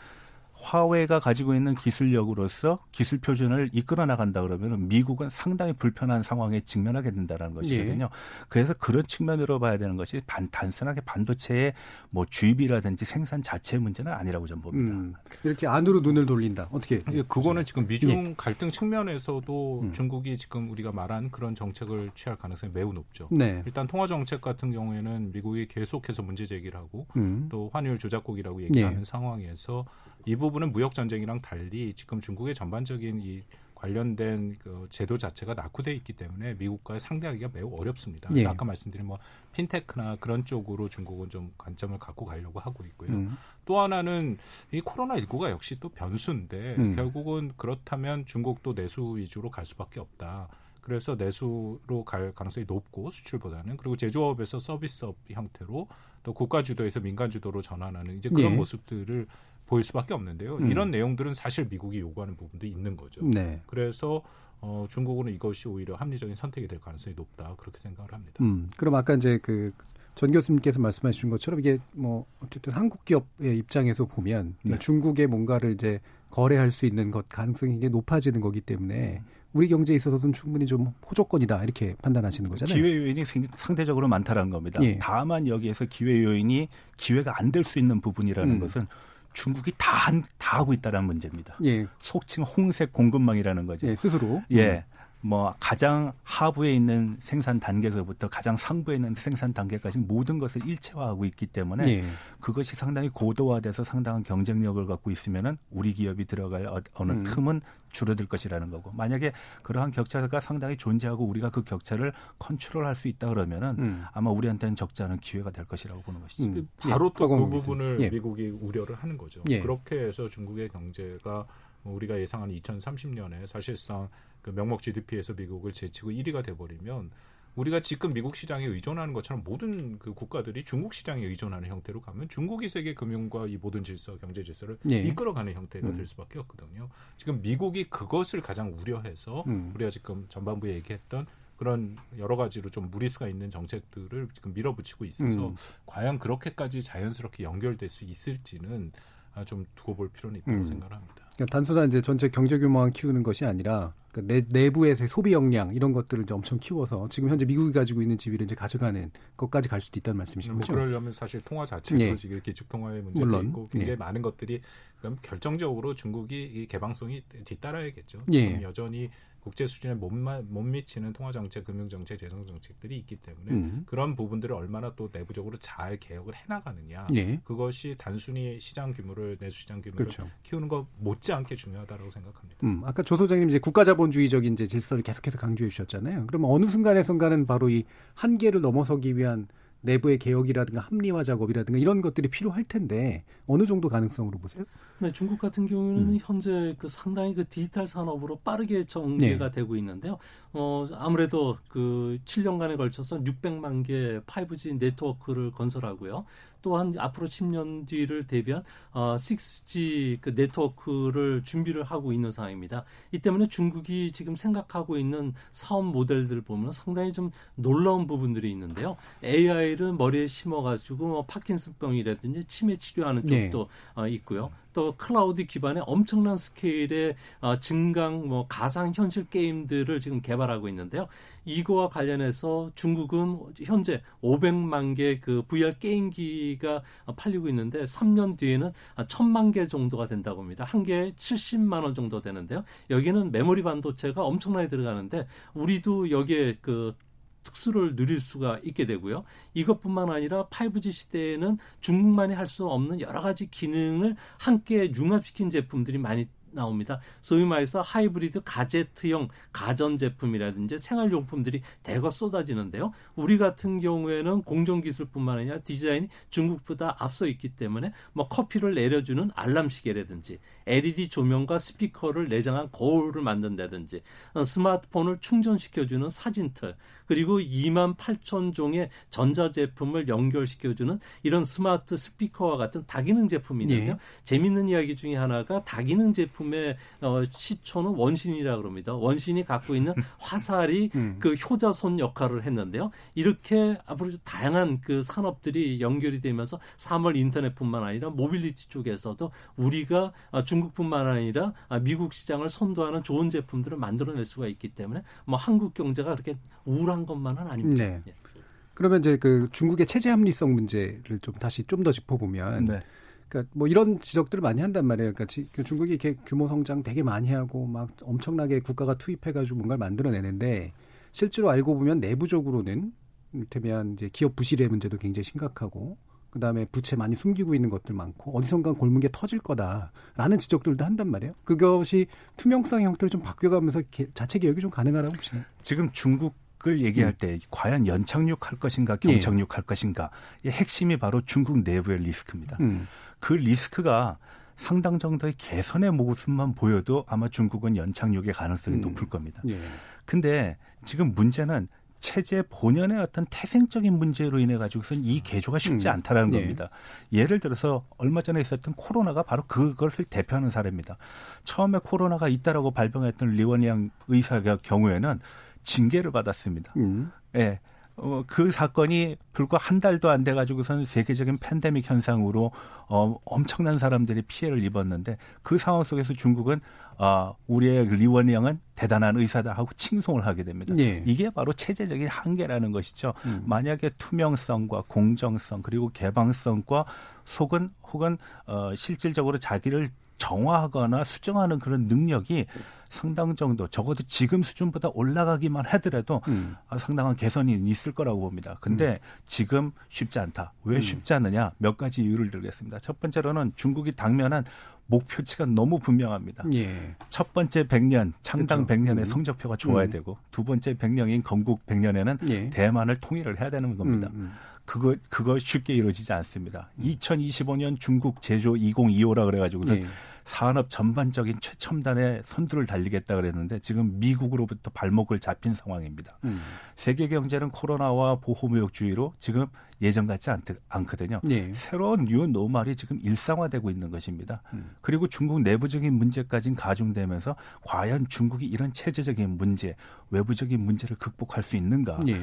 화웨이가 가지고 있는 기술력으로서 기술 표준을 이끌어 나간다 그러면 미국은 상당히 불편한 상황에 직면하게 된다는 것이거든요. 예. 그래서 그런 측면으로 봐야 되는 것이 반, 단순하게 반도체의 뭐 주입이라든지 생산 자체의 문제는 아니라고 저는 봅니다. 음, 이렇게 안으로 눈을 돌린다. 어떻게? 예, 그거는 지금 미중 예. 갈등 측면에서도 음. 중국이 지금 우리가 말한 그런 정책을 취할 가능성이 매우 높죠. 네. 일단 통화 정책 같은 경우에는 미국이 계속해서 문제 제기를 하고 음. 또 환율 조작국이라고 얘기하는 예. 상황에서 이 부분은 무역 전쟁이랑 달리 지금 중국의 전반적인 이 관련된 그 제도 자체가 낙후돼 있기 때문에 미국과 상대하기가 매우 어렵습니다. 예. 아까 말씀드린 뭐 핀테크나 그런 쪽으로 중국은 좀 관점을 갖고 가려고 하고 있고요. 음. 또 하나는 이 코로나 19가 역시 또 변수인데 음. 결국은 그렇다면 중국도 내수 위주로 갈 수밖에 없다. 그래서 내수로 갈 가능성이 높고 수출보다는 그리고 제조업에서 서비스업 형태로 또 국가 주도에서 민간 주도로 전환하는 이제 그런 예. 모습들을 보일 수밖에 없는데요. 음. 이런 내용들은 사실 미국이 요구하는 부분도 있는 거죠. 네. 그래서 어, 중국은 이것이 오히려 합리적인 선택이 될 가능성이 높다 그렇게 생각을 합니다. 음, 그럼 아까 이제 그 전 교수님께서 말씀하신 것처럼 이게 뭐 어쨌든 한국 기업의 입장에서 보면 네. 중국의 뭔가를 이제 거래할 수 있는 것 가능성이 이게 높아지는 거기 때문에 음. 우리 경제에 있어서는 충분히 좀 호조건이다 이렇게 판단하시는 거잖아요. 기회 요인이 상대적으로 많다는 겁니다. 예. 다만 여기에서 기회 요인이 기회가 안 될 수 있는 부분이라는 음. 것은 중국이 다, 다 하고 있다는 문제입니다. 예. 속칭 홍색 공급망이라는 거죠. 예, 스스로. 예. 음. 뭐 가장 하부에 있는 생산 단계에서부터 가장 상부에 있는 생산 단계까지 모든 것을 일체화하고 있기 때문에 예. 그것이 상당히 고도화돼서 상당한 경쟁력을 갖고 있으면은 우리 기업이 들어갈 어, 어느 음. 틈은 줄어들 것이라는 거고 만약에 그러한 격차가 상당히 존재하고 우리가 그 격차를 컨트롤할 수 있다 그러면은 음. 아마 우리한테는 적지 않은 기회가 될 것이라고 보는 것이죠. 음. 바로 예. 또그 부분을 예. 미국이 우려를 하는 거죠. 예. 그렇게 해서 중국의 경제가 뭐 우리가 예상하는 2030년에 사실상 그 명목 GDP에서 미국을 제치고 1위가 돼버리면 우리가 지금 미국 시장에 의존하는 것처럼 모든 그 국가들이 중국 시장에 의존하는 형태로 가면 중국이 세계 금융과 이 모든 질서, 경제 질서를 네. 이끌어가는 형태가 음. 될 수밖에 없거든요. 지금 미국이 그것을 가장 우려해서 음. 우리가 지금 전반부에 얘기했던 그런 여러 가지로 좀 무리수가 있는 정책들을 지금 밀어붙이고 있어서 음. 과연 그렇게까지 자연스럽게 연결될 수 있을지는 아, 좀 두고 볼 필요는 있다고 음. 생각을 합니다. 그러니까 단순한 이제 전체 경제 규모만 키우는 것이 아니라 그 내, 내부에서의 소비 역량 이런 것들을 이제 엄청 키워서 지금 현재 미국이 가지고 있는 지위를 이제 가져가는 것까지 갈 수도 있다는 말씀이신 거죠. 그러려면 사실 통화 자체도 예. 지금 기축 통화의 문제도 물론. 있고 굉장히 예. 많은 것들이 그럼 결정적으로 중국이 이 개방성이 뒤따라야겠죠. 예. 여전히 국제 수준에 못, 못 미치는 통화 정책, 금융 정책, 재정 정책들이 있기 때문에 음. 그런 부분들을 얼마나 또 내부적으로 잘 개혁을 해나가느냐 예. 그것이 단순히 시장 규모를 내수 시장 규모를 그렇죠. 키우는 것 못지않게 중요하다고 생각합니다. 음, 아까 조 소장님 이제 국가자본주의적인 이제 질서를 계속해서 강조해 주셨잖아요. 그러면 어느 순간에선가는 바로 이 한계를 넘어서기 위한 내부의 개혁이라든가 합리화 작업이라든가 이런 것들이 필요할 텐데 어느 정도 가능성으로 보세요? 네, 중국 같은 경우에는 음. 현재 그 상당히 그 디지털 산업으로 빠르게 전개가 네. 되고 있는데요. 어, 아무래도 그 7년간에 걸쳐서 600만 개 5G 네트워크를 건설하고요. 또한 앞으로 10년 뒤를 대비한 어, 6G 그 네트워크를 준비를 하고 있는 상황입니다. 이 때문에 중국이 지금 생각하고 있는 사업 모델들 보면 상당히 좀 놀라운 부분들이 있는데요. AI를 머리에 심어가지고 뭐 파킨슨병이라든지 치매 치료하는 네. 쪽도 네. 어, 있고요. 또 클라우드 기반의 엄청난 스케일의 어, 증강 뭐 가상 현실 게임들을 지금 개발하고 있는데요. 이거와 관련해서 중국은 현재 500만 개 그 VR 게임기가 팔리고 있는데 3년 뒤에는 1000만 개 정도가 된다고 합니다. 한 개에 70만 원 정도 되는데요. 여기는 메모리 반도체가 엄청나게 들어가는데 우리도 여기에 그 특수를 누릴 수가 있게 되고요. 이것뿐만 아니라 5G 시대에는 중국만이 할 수 없는 여러 가지 기능을 함께 융합시킨 제품들이 많이 나옵니다. 소위 말해서 하이브리드 가제트형 가전 제품이라든지 생활용품들이 대거 쏟아지는데요. 우리 같은 경우에는 공정 기술뿐만 아니라 디자인이 중국보다 앞서 있기 때문에 뭐 커피를 내려주는 알람 시계라든지 LED 조명과 스피커를 내장한 거울을 만든다든지 어, 스마트폰을 충전시켜주는 사진틀 그리고 2만 8천 종의 전자 제품을 연결시켜주는 이런 스마트 스피커와 같은 다기능 제품이 있는데요. 예. 재밌는 이야기 중에 하나가 다기능 제품의 어, 시초는 원시인이라고 그럽니다. 원시인이 갖고 있는 화살이 음. 그 효자손 역할을 했는데요. 이렇게 앞으로 다양한 그 산업들이 연결이 되면서 사물 인터넷뿐만 아니라 모빌리티 쪽에서도 우리가 어, 중국뿐만 아니라 아, 미국 시장을 선도하는 좋은 제품들을 만들어낼 수가 있기 때문에 뭐 한국 경제가 그렇게 우울한 것만은 아닙니다. 네. 예. 그러면 이제 그 중국의 체제 합리성 문제를 좀 다시 좀 더 짚어보면 네. 그러니까 뭐 이런 지적들을 많이 한단 말이에요. 그러니까 그 중국이 이렇게 규모 성장 되게 많이 하고 막 엄청나게 국가가 투입해가지고 뭔가를 만들어내는데 실제로 알고 보면 내부적으로는 이를테면 이제 기업 부실의 문제도 굉장히 심각하고 그다음에 부채 많이 숨기고 있는 것들 많고 어디선가 골문게 터질 거다라는 지적들도 한단 말이에요. 그것이 투명성 형태를 좀 바뀌어가면서 자체 개혁이 좀 가능하다고 보시나요? 지금 중국 을 얘기할 음. 때 과연 연착륙할 것인가 경착륙할 예. 것인가 이 핵심이 바로 중국 내부의 리스크입니다. 음. 그 리스크가 상당 정도의 개선의 모습만 보여도 아마 중국은 연착륙의 가능성이 음. 높을 겁니다. 예. 근데 지금 문제는 체제 본연의 어떤 태생적인 문제로 인해 가지고선 이 개조가 쉽지 음. 않다라는 네. 겁니다. 예를 들어서 얼마 전에 있었던 코로나가 바로 그것을 대표하는 사례입니다. 처음에 코로나가 있다라고 발병했던 리원양 의사의 경우에는 징계를 받았습니다. 음. 예. 어, 그 사건이 불과 한 달도 안 돼가지고선 세계적인 팬데믹 현상으로 어, 엄청난 사람들이 피해를 입었는데 그 상황 속에서 중국은 아, 우리의 리원영은 대단한 의사다 하고 칭송을 하게 됩니다. 예. 이게 바로 체제적인 한계라는 것이죠. 음. 만약에 투명성과 공정성 그리고 개방성과 속은 혹은 어, 실질적으로 자기를 정화하거나 수정하는 그런 능력이 상당 정도 적어도 지금 수준보다 올라가기만 하더라도 음. 아, 상당한 개선이 있을 거라고 봅니다. 근데 음. 지금 쉽지 않다. 왜 음. 쉽지 않느냐? 몇 가지 이유를 들겠습니다. 첫 번째로는 중국이 당면한 목표치가 너무 분명합니다. 예. 첫 번째 100년 창당 그렇죠. 100년의 음. 성적표가 좋아야 음. 되고 두 번째 100년인 건국 100년에는 예. 대만을 통일을 해야 되는 겁니다. 음, 음. 그거 그거 쉽게 이루어지지 않습니다. 2025년 중국 제조 2025라 그래 가지고서 예. 산업 전반적인 최첨단의 선두를 달리겠다 그랬는데 지금 미국으로부터 발목을 잡힌 상황입니다. 음. 세계 경제는 코로나와 보호무역주의로 지금 예전 같지 않, 않거든요. 네. 새로운 new normal이 지금 일상화되고 있는 것입니다. 음. 그리고 중국 내부적인 문제까지 가중되면서 과연 중국이 이런 체제적인 문제, 외부적인 문제를 극복할 수 있는가? 네.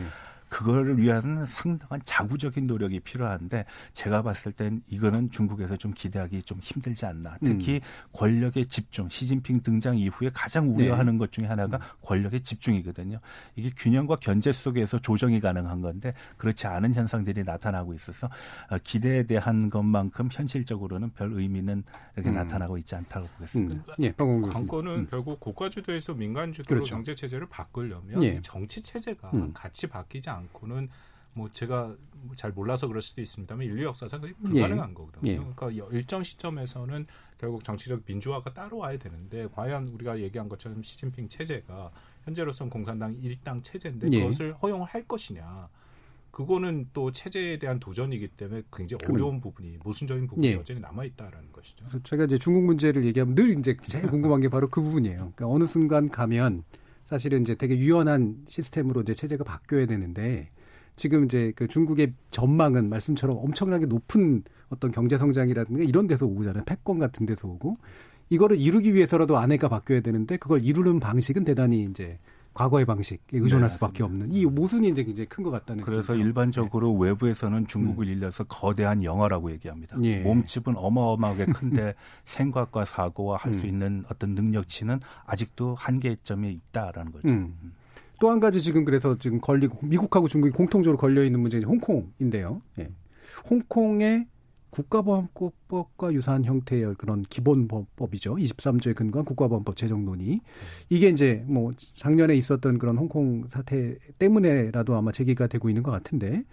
그거를 위한 상당한 자구적인 노력이 필요한데 제가 봤을 땐 이거는 중국에서 좀 기대하기 좀 힘들지 않나. 특히 음. 권력의 집중, 시진핑 등장 이후에 가장 우려하는 네. 것 중에 하나가 음. 권력의 집중이거든요. 이게 균형과 견제 속에서 조정이 가능한 건데 그렇지 않은 현상들이 나타나고 있어서 어, 기대에 대한 것만큼 현실적으로는 별 의미는 이렇게 음. 나타나고 있지 않다고 보겠습니다. 음. 예, 관건은 음. 결국 고가 주도에서 민간 주도로 그렇죠. 경제 체제를 바꾸려면 예. 정치 체제가 음. 같이 바뀌지 않 않고는 뭐 제가 잘 몰라서 그럴 수도 있습니다만 인류 역사상 그게 불가능한 예. 거거든요. 예. 그러니까 일정 시점에서는 결국 정치적 민주화가 따로 와야 되는데 과연 우리가 얘기한 것처럼 시진핑 체제가 현재로서는 공산당 일당 체제인데 예. 그것을 허용할 것이냐. 그거는 또 체제에 대한 도전이기 때문에 굉장히 어려운 부분이 모순적인 부분이 예. 여전히 남아 있다라는 것이죠. 그래서 제가 이제 중국 문제를 얘기하면 늘 이제 제일 궁금한 게 바로 그 부분이에요. 그러니까 어느 순간 가면 사실은 이제 되게 유연한 시스템으로 이제 체제가 바뀌어야 되는데 지금 이제 그 중국의 전망은 말씀처럼 엄청나게 높은 어떤 경제 성장이라든가 이런 데서 오잖아요. 패권 같은 데서 오고 이거를 이루기 위해서라도 아내가 바뀌어야 되는데 그걸 이루는 방식은 대단히 이제 과거의 방식에 의존할 네, 수밖에 없는 이 모순이 이제 굉장히 큰 것 같다는 그래서 일반적으로 네. 외부에서는 중국을 음. 일러서 거대한 영화라고 얘기합니다. 예. 몸집은 어마어마하게 큰데 생각과 사고와 할수 음. 있는 어떤 능력치는 아직도 한계점이 있다라는 거죠. 음. 음. 또한 가지 지금 그래서 지금 걸리고 미국하고 중국이 공통적으로 걸려 있는 문제는 홍콩인데요. 예. 홍콩의 국가보안법과 유사한 형태의 그런 기본법이죠. 23조에 근거한 국가보안법 제정론이 이게 이제 뭐 작년에 있었던 그런 홍콩 사태 때문에라도 아마 제기가 되고 있는 것 같은데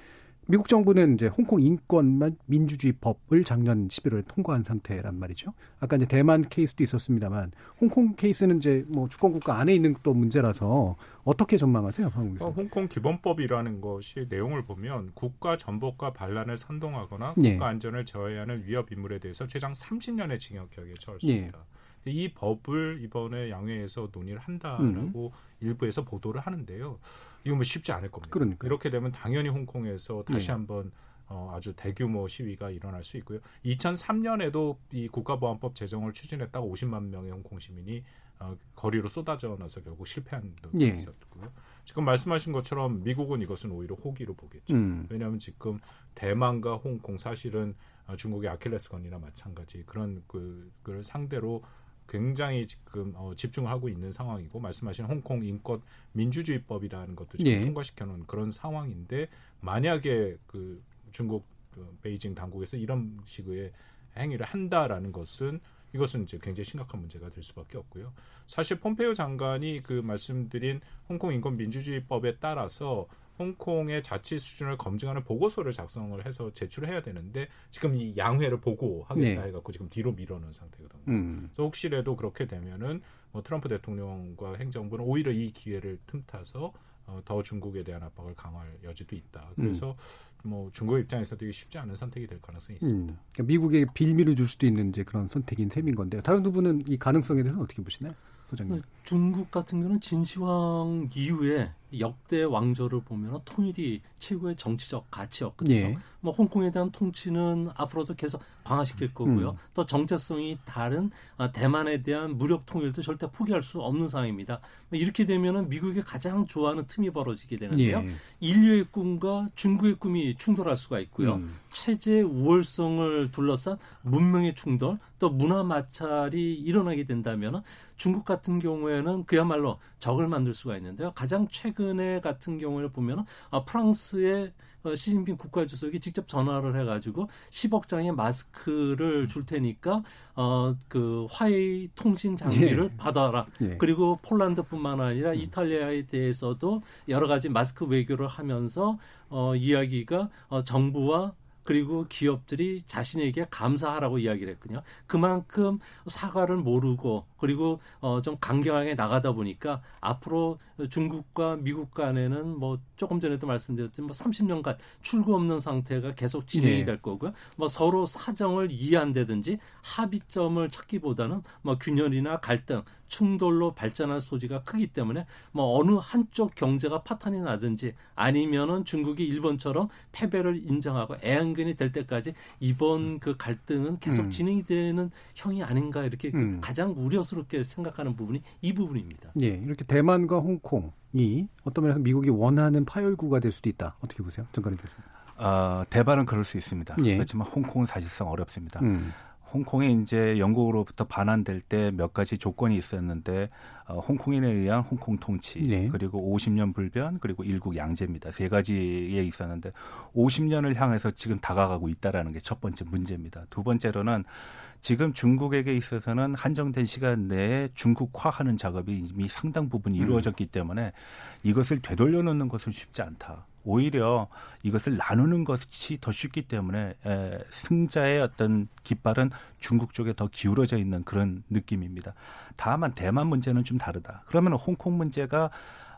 미국 정부는 이제 홍콩 인권만 민주주의 법을 작년 11월에 통과한 상태란 말이죠. 아까 이제 대만 케이스도 있었습니다만 홍콩 케이스는 이제 뭐 주권 국가 안에 있는 또 문제라서 어떻게 전망하세요, 방금 어, 홍콩 기본법이라는 것이 내용을 보면 국가 전복과 반란을 선동하거나 국가 예. 안전을 저해하는 위협 인물에 대해서 최장 30년의 징역형에 처했습니다. 예. 이 법을 이번에 양회에서 논의를 한다라고 음. 일부에서 보도를 하는데요. 이건 뭐 쉽지 않을 겁니다. 그러니까 이렇게 되면 당연히 홍콩에서 다시 네. 한번 어, 아주 대규모 시위가 일어날 수 있고요. 2003년에도 이 국가보안법 제정을 추진했다가 50만 명의 홍콩 시민이 어, 거리로 쏟아져 나서 결국 실패한 적이 예. 있었고요. 지금 말씀하신 것처럼 미국은 이것은 오히려 호기로 보겠죠. 음. 왜냐하면 지금 대만과 홍콩 사실은 어, 중국의 아킬레스건이나 마찬가지 그런 그, 그 상대로 굉장히 지금 어, 집중하고 있는 상황이고 말씀하신 홍콩 인권 민주주의법이라는 것도 지금 예. 통과시켜 놓은 그런 상황인데 만약에 그 중국 그 베이징 당국에서 이런 식의 행위를 한다라는 것은 이것은 이제 굉장히 심각한 문제가 될 수밖에 없고요. 사실 폼페이오 장관이 그 말씀드린 홍콩 인권 민주주의법에 따라서 홍콩의 자치 수준을 검증하는 보고서를 작성을 해서 제출해야 되는데 지금 이 양회를 보고 하겠다 네. 해갖고 지금 뒤로 밀어놓은 상태거든요. 음. 그래서 혹시라도 그렇게 되면은 뭐 트럼프 대통령과 행정부는 오히려 이 기회를 틈타서 어, 더 중국에 대한 압박을 강화할 여지도 있다. 그래서 음. 뭐 중국 입장에서도 이게 쉽지 않은 선택이 될 가능성이 있습니다. 음. 그러니까 미국에 빌미를 줄 수도 있는 이제 그런 선택인 셈인 건데요. 다른 두 분은 이 가능성에 대해서 어떻게 보시나요? 소장님. 중국 같은 경우는 진시황 이후에 역대 왕조를 보면 통일이 최고의 정치적 가치였거든요. 예. 뭐 홍콩에 대한 통치는 앞으로도 계속 강화시킬 거고요. 음. 또 정체성이 다른 아, 대만에 대한 무력 통일도 절대 포기할 수 없는 상황입니다. 뭐 이렇게 되면은 미국이 가장 좋아하는 틈이 벌어지게 되는데요. 예. 인류의 꿈과 중국의 꿈이 충돌할 수가 있고요. 음. 체제 우월성을 둘러싼 문명의 충돌, 또 문화 마찰이 일어나게 된다면은 중국 같은 경우에는 그야말로 적을 만들 수가 있는데요. 가장 최근 에 같은 경우를 보면 아, 프랑스의 어, 시진핑 국가 주석이 직접 전화를 해가지고 10억 장의 마스크를 줄 테니까 어 그 화웨이 통신 장비를 예. 받아라. 예. 그리고 폴란드뿐만 아니라 음. 이탈리아에 대해서도 여러 가지 마스크 외교를 하면서 어 이야기가 어 정부와 그리고 기업들이 자신에게 감사하라고 이야기를 했거든요. 그만큼 사과를 모르고 그리고 어 좀 강경하게 나가다 보니까 앞으로 중국과 미국 간에는 뭐 조금 전에도 말씀드렸지만 뭐 30년간 출구 없는 상태가 계속 진행이 네. 될 거고요. 뭐 서로 사정을 이해한다든지 합의점을 찾기보다는 뭐 균열이나 갈등, 충돌로 발전할 소지가 크기 때문에 뭐 어느 한쪽 경제가 파탄이 나든지 아니면은 중국이 일본처럼 패배를 인정하고 애 완견이 될 때까지 이번 그 갈등은 계속 음. 진행이 되는 형이 아닌가 이렇게 음. 가장 우려스럽게 생각하는 부분이 이 부분입니다. 예, 이렇게 대만과 홍콩이 어떤 면에서 미국이 원하는 파열구가 될 수도 있다. 어떻게 보세요, 정관님 교수님? 어, 대만은 그럴 수 있습니다. 예. 그렇지만 홍콩은 사실상 어렵습니다. 음. 홍콩이 이제 영국으로부터 반환될 때 몇 가지 조건이 있었는데 어, 홍콩인에 의한 홍콩 통치 네. 그리고 50년 불변 그리고 일국 양제입니다. 세 가지에 있었는데 50년을 향해서 지금 다가가고 있다라는 게 첫 번째 문제입니다. 두 번째로는 지금 중국에게 있어서는 한정된 시간 내에 중국화하는 작업이 이미 상당 부분 음. 이루어졌기 때문에 이것을 되돌려 놓는 것은 쉽지 않다. 오히려 이것을 나누는 것이 더 쉽기 때문에 에, 승자의 어떤 깃발은 중국 쪽에 더 기울어져 있는 그런 느낌입니다. 다만 대만 문제는 좀 다르다. 그러면 홍콩 문제가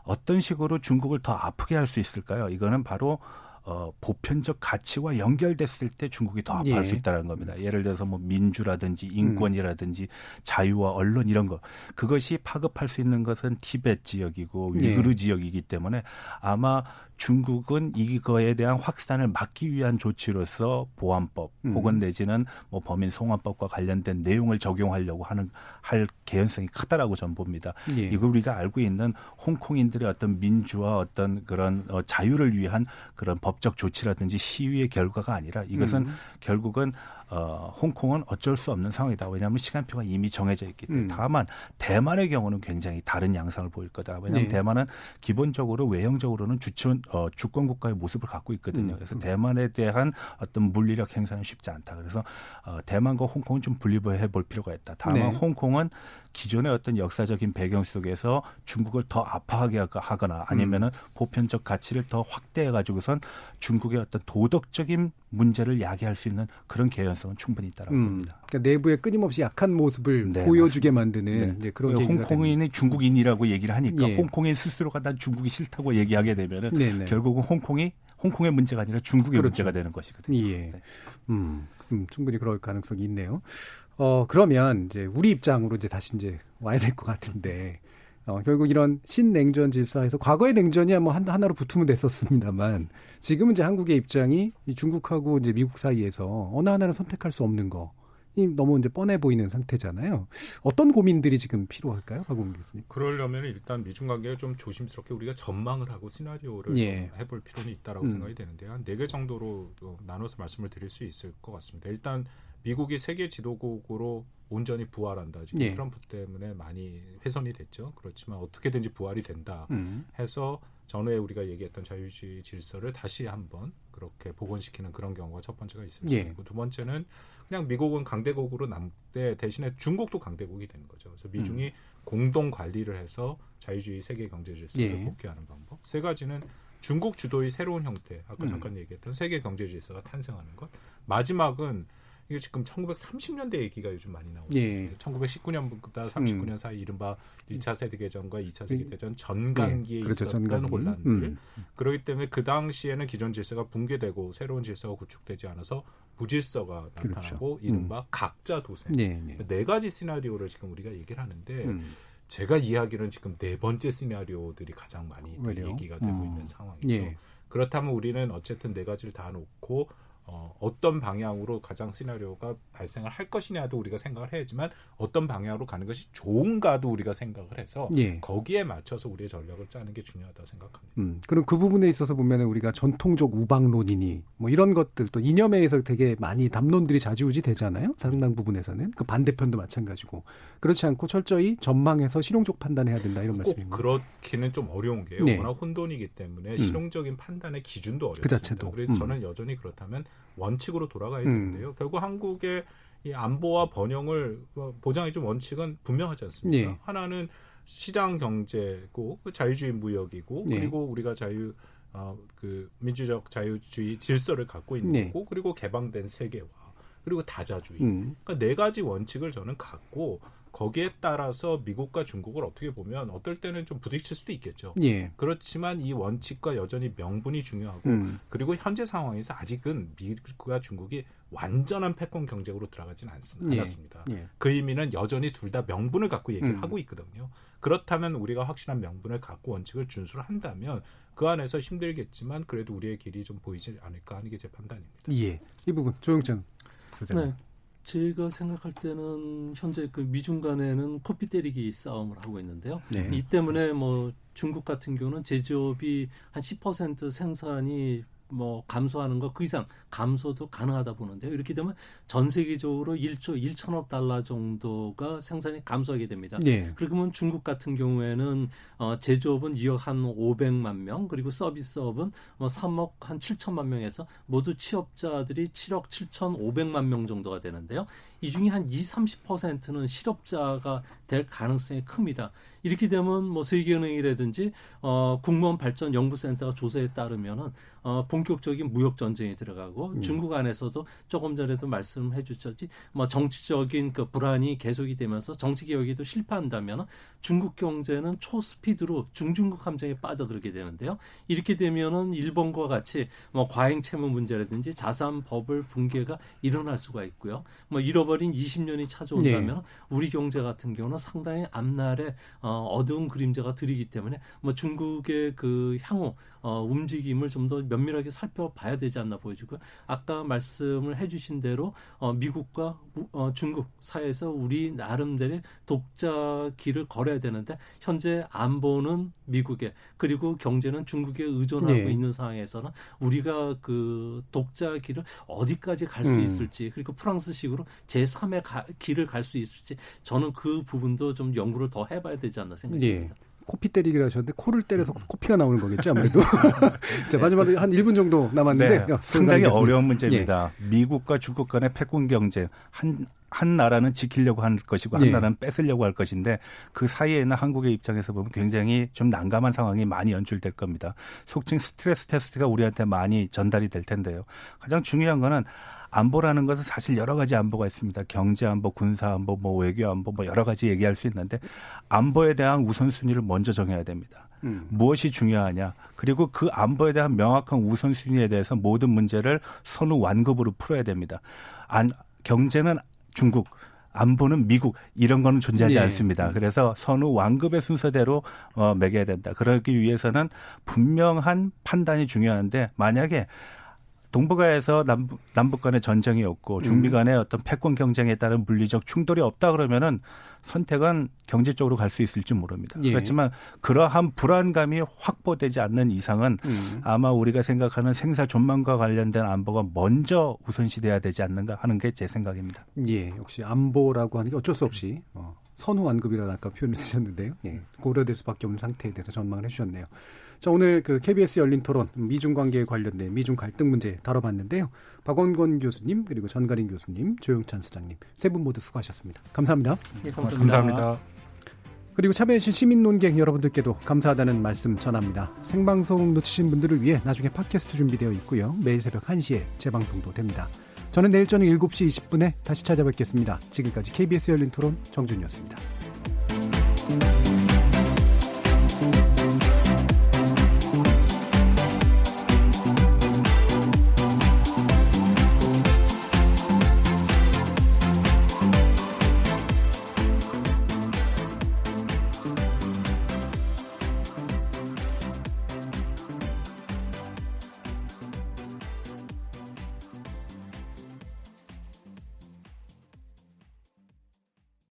어떤 식으로 중국을 더 아프게 할 수 있을까요? 이거는 바로 어, 보편적 가치와 연결됐을 때 중국이 더 아파할 예. 수 있다는 겁니다. 예를 들어서 뭐 민주라든지 인권이라든지 음. 자유와 언론 이런 거 그것이 파급할 수 있는 것은 티벳 지역이고 위그르 예. 지역이기 때문에 아마 중국은 이거에 대한 확산을 막기 위한 조치로서 보안법 음. 혹은 내지는 뭐 범인 송환법과 관련된 내용을 적용하려고 하는 할 개연성이 크다라고 저는 봅니다. 예. 이거 우리가 알고 있는 홍콩인들의 어떤 민주와 어떤 그런 어, 자유를 위한 그런 법적 조치라든지 시위의 결과가 아니라 이것은 음. 결국은 어, 홍콩은 어쩔 수 없는 상황이다. 왜냐하면 시간표가 이미 정해져 있기 때문에. 음. 다만 대만의 경우는 굉장히 다른 양상을 보일 거다. 왜냐하면 네. 대만은 기본적으로 외형적으로는 주권 어, 주권 국가의 모습을 갖고 있거든요. 음. 그래서 대만에 대한 어떤 물리력 행사는 쉽지 않다. 그래서 어, 대만과 홍콩은 좀 분리해 볼 필요가 있다. 다만 네. 홍콩은 기존의 어떤 역사적인 배경 속에서 중국을 더 아파하게 하거나 아니면은 음. 보편적 가치를 더 확대해 가지고선 중국의 어떤 도덕적인 문제를 야기할 수 있는 그런 개연성은 충분히 있다라고 음. 봅니다. 그러니까 내부에 끊임없이 약한 모습을 네, 보여주게 만드는 네. 그런 홍콩인이 중국인이라고 얘기를 하니까 예. 홍콩인 스스로가 난 중국이 싫다고 얘기하게 되면은 네, 네. 결국은 홍콩이 홍콩의 문제가 아니라 중국의 그렇죠. 문제가 되는 것이거든요. 예. 네. 음, 음, 충분히 그럴 가능성이 있네요. 어, 그러면 이제 우리 입장으로 이제 다시 이제 와야 될 것 같은데, 어, 결국 이런 신냉전 질서에서 과거의 냉전이야 뭐 하나로 붙으면 됐었습니다만, 지금은 이제 한국의 입장이 중국하고 이제 미국 사이에서 어느 하나를 선택할 수 없는 거, 이 너무 이제 뻔해 보이는 상태잖아요. 어떤 고민들이 지금 필요할까요, 박웅 교수님? 그러려면 일단 미중 관계를 좀 조심스럽게 우리가 전망을 하고 시나리오를 예. 해볼 필요는 있다라고 음. 생각이 되는데요. 한 네 개 정도로 나눠서 말씀을 드릴 수 있을 것 같습니다. 일단 미국이 세계 지도국으로 온전히 부활한다. 지금 예. 트럼프 때문에 많이 훼손이 됐죠. 그렇지만 어떻게든지 부활이 된다 음. 해서 전에 우리가 얘기했던 자유주의 질서를 다시 한번 그렇게 복원시키는 그런 경우가 첫 번째가 수 예. 두 번째는 그냥 미국은 강대국으로 남때 대신에 중국도 강대국이 되는 거죠. 그래서 미중이 음. 공동 관리를 해서 자유주의 세계 경제 질서를 예. 복귀하는 방법. 세 가지는 중국 주도의 새로운 형태, 아까 음. 잠깐 얘기했던 세계 경제 질서가 탄생하는 것. 마지막은 이게 지금 1930년대 얘기가 요즘 많이 나오고 예. 있습니다. 1919년부터 39년 음. 사이 이른바 1차 세계대전과 2차 세계 대전 전간기에 예. 그렇죠. 있었던 전간기. 혼란들. 음. 그렇기 때문에 그 당시에는 기존 질서가 붕괴되고 새로운 질서가 구축되지 않아서 부질서가 나타나고 그렇죠. 이른바 음. 각자 도생. 네, 네. 네 가지 시나리오를 지금 우리가 얘기를 하는데 음. 제가 이해하기로는 지금 네 번째 시나리오들이 가장 많이 얘기가 되고 음. 있는 상황이죠. 예. 그렇다면 우리는 어쨌든 네 가지를 다 놓고 어, 어떤 방향으로 가장 시나리오가 발생을 할 것이냐도 우리가 생각을 해야지만 어떤 방향으로 가는 것이 좋은가도 우리가 생각을 해서 예. 거기에 맞춰서 우리의 전략을 짜는 게 중요하다고 생각합니다. 음, 그럼 그 부분에 있어서 보면 우리가 전통적 우방론이니 뭐 이런 것들 또 이념에서 되게 많이 담론들이 자지우지 되잖아요. 상당 부분에서는 그 반대편도 마찬가지고 그렇지 않고 철저히 전망해서 실용적 판단해야 된다 이런 말씀입니다. 그렇기는 좀 어려운 게요. 네. 워낙 혼돈이기 때문에 음. 실용적인 판단의 기준도 어렵습니다. 그 자체도. 그래서 음. 저는 여전히 그렇다면 원칙으로 돌아가야 음. 되는데요. 결국 한국의 이 안보와 번영을 보장해 준 원칙은 분명하지 않습니까? 네. 하나는 시장 경제고 자유주의 무역이고 네. 그리고 우리가 자유 어, 그 민주적 자유주의 질서를 갖고 있는 네. 거고 그리고 개방된 세계화 그리고 다자주의. 음. 그러니까 네 가지 원칙을 저는 갖고 거기에 따라서 미국과 중국을 어떻게 보면 어떨 때는 좀 부딪힐 수도 있겠죠. 예. 그렇지만 이 원칙과 여전히 명분이 중요하고 음. 그리고 현재 상황에서 아직은 미국과 중국이 완전한 패권 경쟁으로 들어가지는 않, 예. 않았습니다. 예. 그 의미는 여전히 둘 다 명분을 갖고 얘기를 음. 하고 있거든요. 그렇다면 우리가 확실한 명분을 갖고 원칙을 준수를 한다면 그 안에서 힘들겠지만 그래도 우리의 길이 좀 보이지 않을까 하는 게 제 판단입니다. 예. 이 부분 조영찬 소장님. 네. 제가 생각할 때는 현재 그 미중 간에는 코피 때리기 싸움을 하고 있는데요. 네. 이 때문에 뭐 중국 같은 경우는 제조업이 한 10% 생산이 뭐 감소하는 거 그 이상 감소도 가능하다 보는데요. 이렇게 되면 전 세계적으로 1조 1천억 달러 정도가 생산이 감소하게 됩니다. 네. 그러면 중국 같은 경우에는 어 제조업은 2억 한 500만 명 그리고 서비스업은 뭐 3억 한 7천만 명에서 모두 취업자들이 7억 7천5백만 명 정도가 되는데요. 이 중에 한 20, 30%는 실업자가 될 가능성이 큽니다. 이렇게 되면 뭐 세계은행이라든지 어 국무원 발전 연구센터가 조사에 따르면은 어 본격적인 무역 전쟁에 들어가고 음. 중국 안에서도 조금 전에도 말씀해 주셨지 뭐 정치적인 그 불안이 계속이 되면서 정치 개혁에도 실패한다면 중국 경제는 초스피드로 중중국 함정에 빠져들게 되는데요. 이렇게 되면은 일본과 같이 뭐 과잉 채무 문제라든지 자산 버블 붕괴가 일어날 수가 있고요. 뭐 잃어버린 20년이 찾아온다면 네. 우리 경제 같은 경우는 상당히 앞날에 어, 어두운 그림자가 들이기 때문에 뭐 중국의 그 향후 어, 움직임을 좀 더 면밀하게 살펴봐야 되지 않나 보여지고요. 아까 말씀을 해주신 대로 어, 미국과 어, 중국 사이에서 우리 나름대로의 독자 길을 걸어야 되는데 현재 안보는 미국에 그리고 경제는 중국에 의존하고 네. 있는 상황에서는 우리가 그 독자 길을 어디까지 갈수 음. 있을지 그리고 프랑스식으로 제3의 가, 길을 갈 수 있을지 저는 그 부분도 좀 연구를 더 해봐야 되지 않나 생각합니다. 네. 코피 때리기를 하셨는데 코를 때려서 코피가 나오는 거겠죠 아무래도. 자 마지막으로 한 1분 정도 남았는데 네, 상당히 어려운 문제입니다. 예. 미국과 중국 간의 패권 경쟁 한. 한 나라는 지키려고 할 것이고 한 예. 나라는 뺏으려고 할 것인데 그 사이에는 한국의 입장에서 보면 굉장히 좀 난감한 상황이 많이 연출될 겁니다. 속칭 스트레스 테스트가 우리한테 많이 전달이 될 텐데요. 가장 중요한 거는 안보라는 것은 사실 여러 가지 안보가 있습니다. 경제 안보, 군사 안보, 뭐 외교 안보, 뭐 여러 가지 얘기할 수 있는데 안보에 대한 우선순위를 먼저 정해야 됩니다. 음. 무엇이 중요하냐. 그리고 그 안보에 대한 명확한 우선순위에 대해서 모든 문제를 선후 완급으로 풀어야 됩니다. 안, 경제는 중국, 안보는 미국 이런 거는 존재하지 네. 않습니다. 그래서 선후 완급의 순서대로 어, 매겨야 된다. 그러기 위해서는 분명한 판단이 중요한데 만약에 동북아에서 남북, 남북 간의 전쟁이 없고 중미 음. 간의 어떤 패권 경쟁에 따른 물리적 충돌이 없다 그러면은 선택은 경제 쪽으로 갈 수 있을지 모릅니다. 예. 그렇지만 그러한 불안감이 확보되지 않는 이상은 음. 아마 우리가 생각하는 생사 존망과 관련된 안보가 먼저 우선시돼야 되지 않는가 하는 게 제 생각입니다. 예, 역시 안보라고 하는 게 어쩔 수 없이 어, 선후 완급이라는 아까 표현을 쓰셨는데요. 예, 고려될 수밖에 없는 상태에 대해서 전망을 해주셨네요. 자, 오늘 그 KBS 열린 토론 미중 관계에 관련된 미중 갈등 문제 다뤄봤는데요. 박원권 교수님 그리고 전가린 교수님, 조영찬 수장님 세 분 모두 수고하셨습니다. 감사합니다. 네, 감사합니다. 감사합니다. 그리고 참여해주신 시민 논객 여러분들께도 감사하다는 말씀 전합니다. 생방송 놓치신 분들을 위해 나중에 팟캐스트 준비되어 있고요. 매일 새벽 1시에 재방송도 됩니다. 저는 내일 저녁 7시 20분에 다시 찾아뵙겠습니다. 지금까지 KBS 열린 토론 정준이었습니다.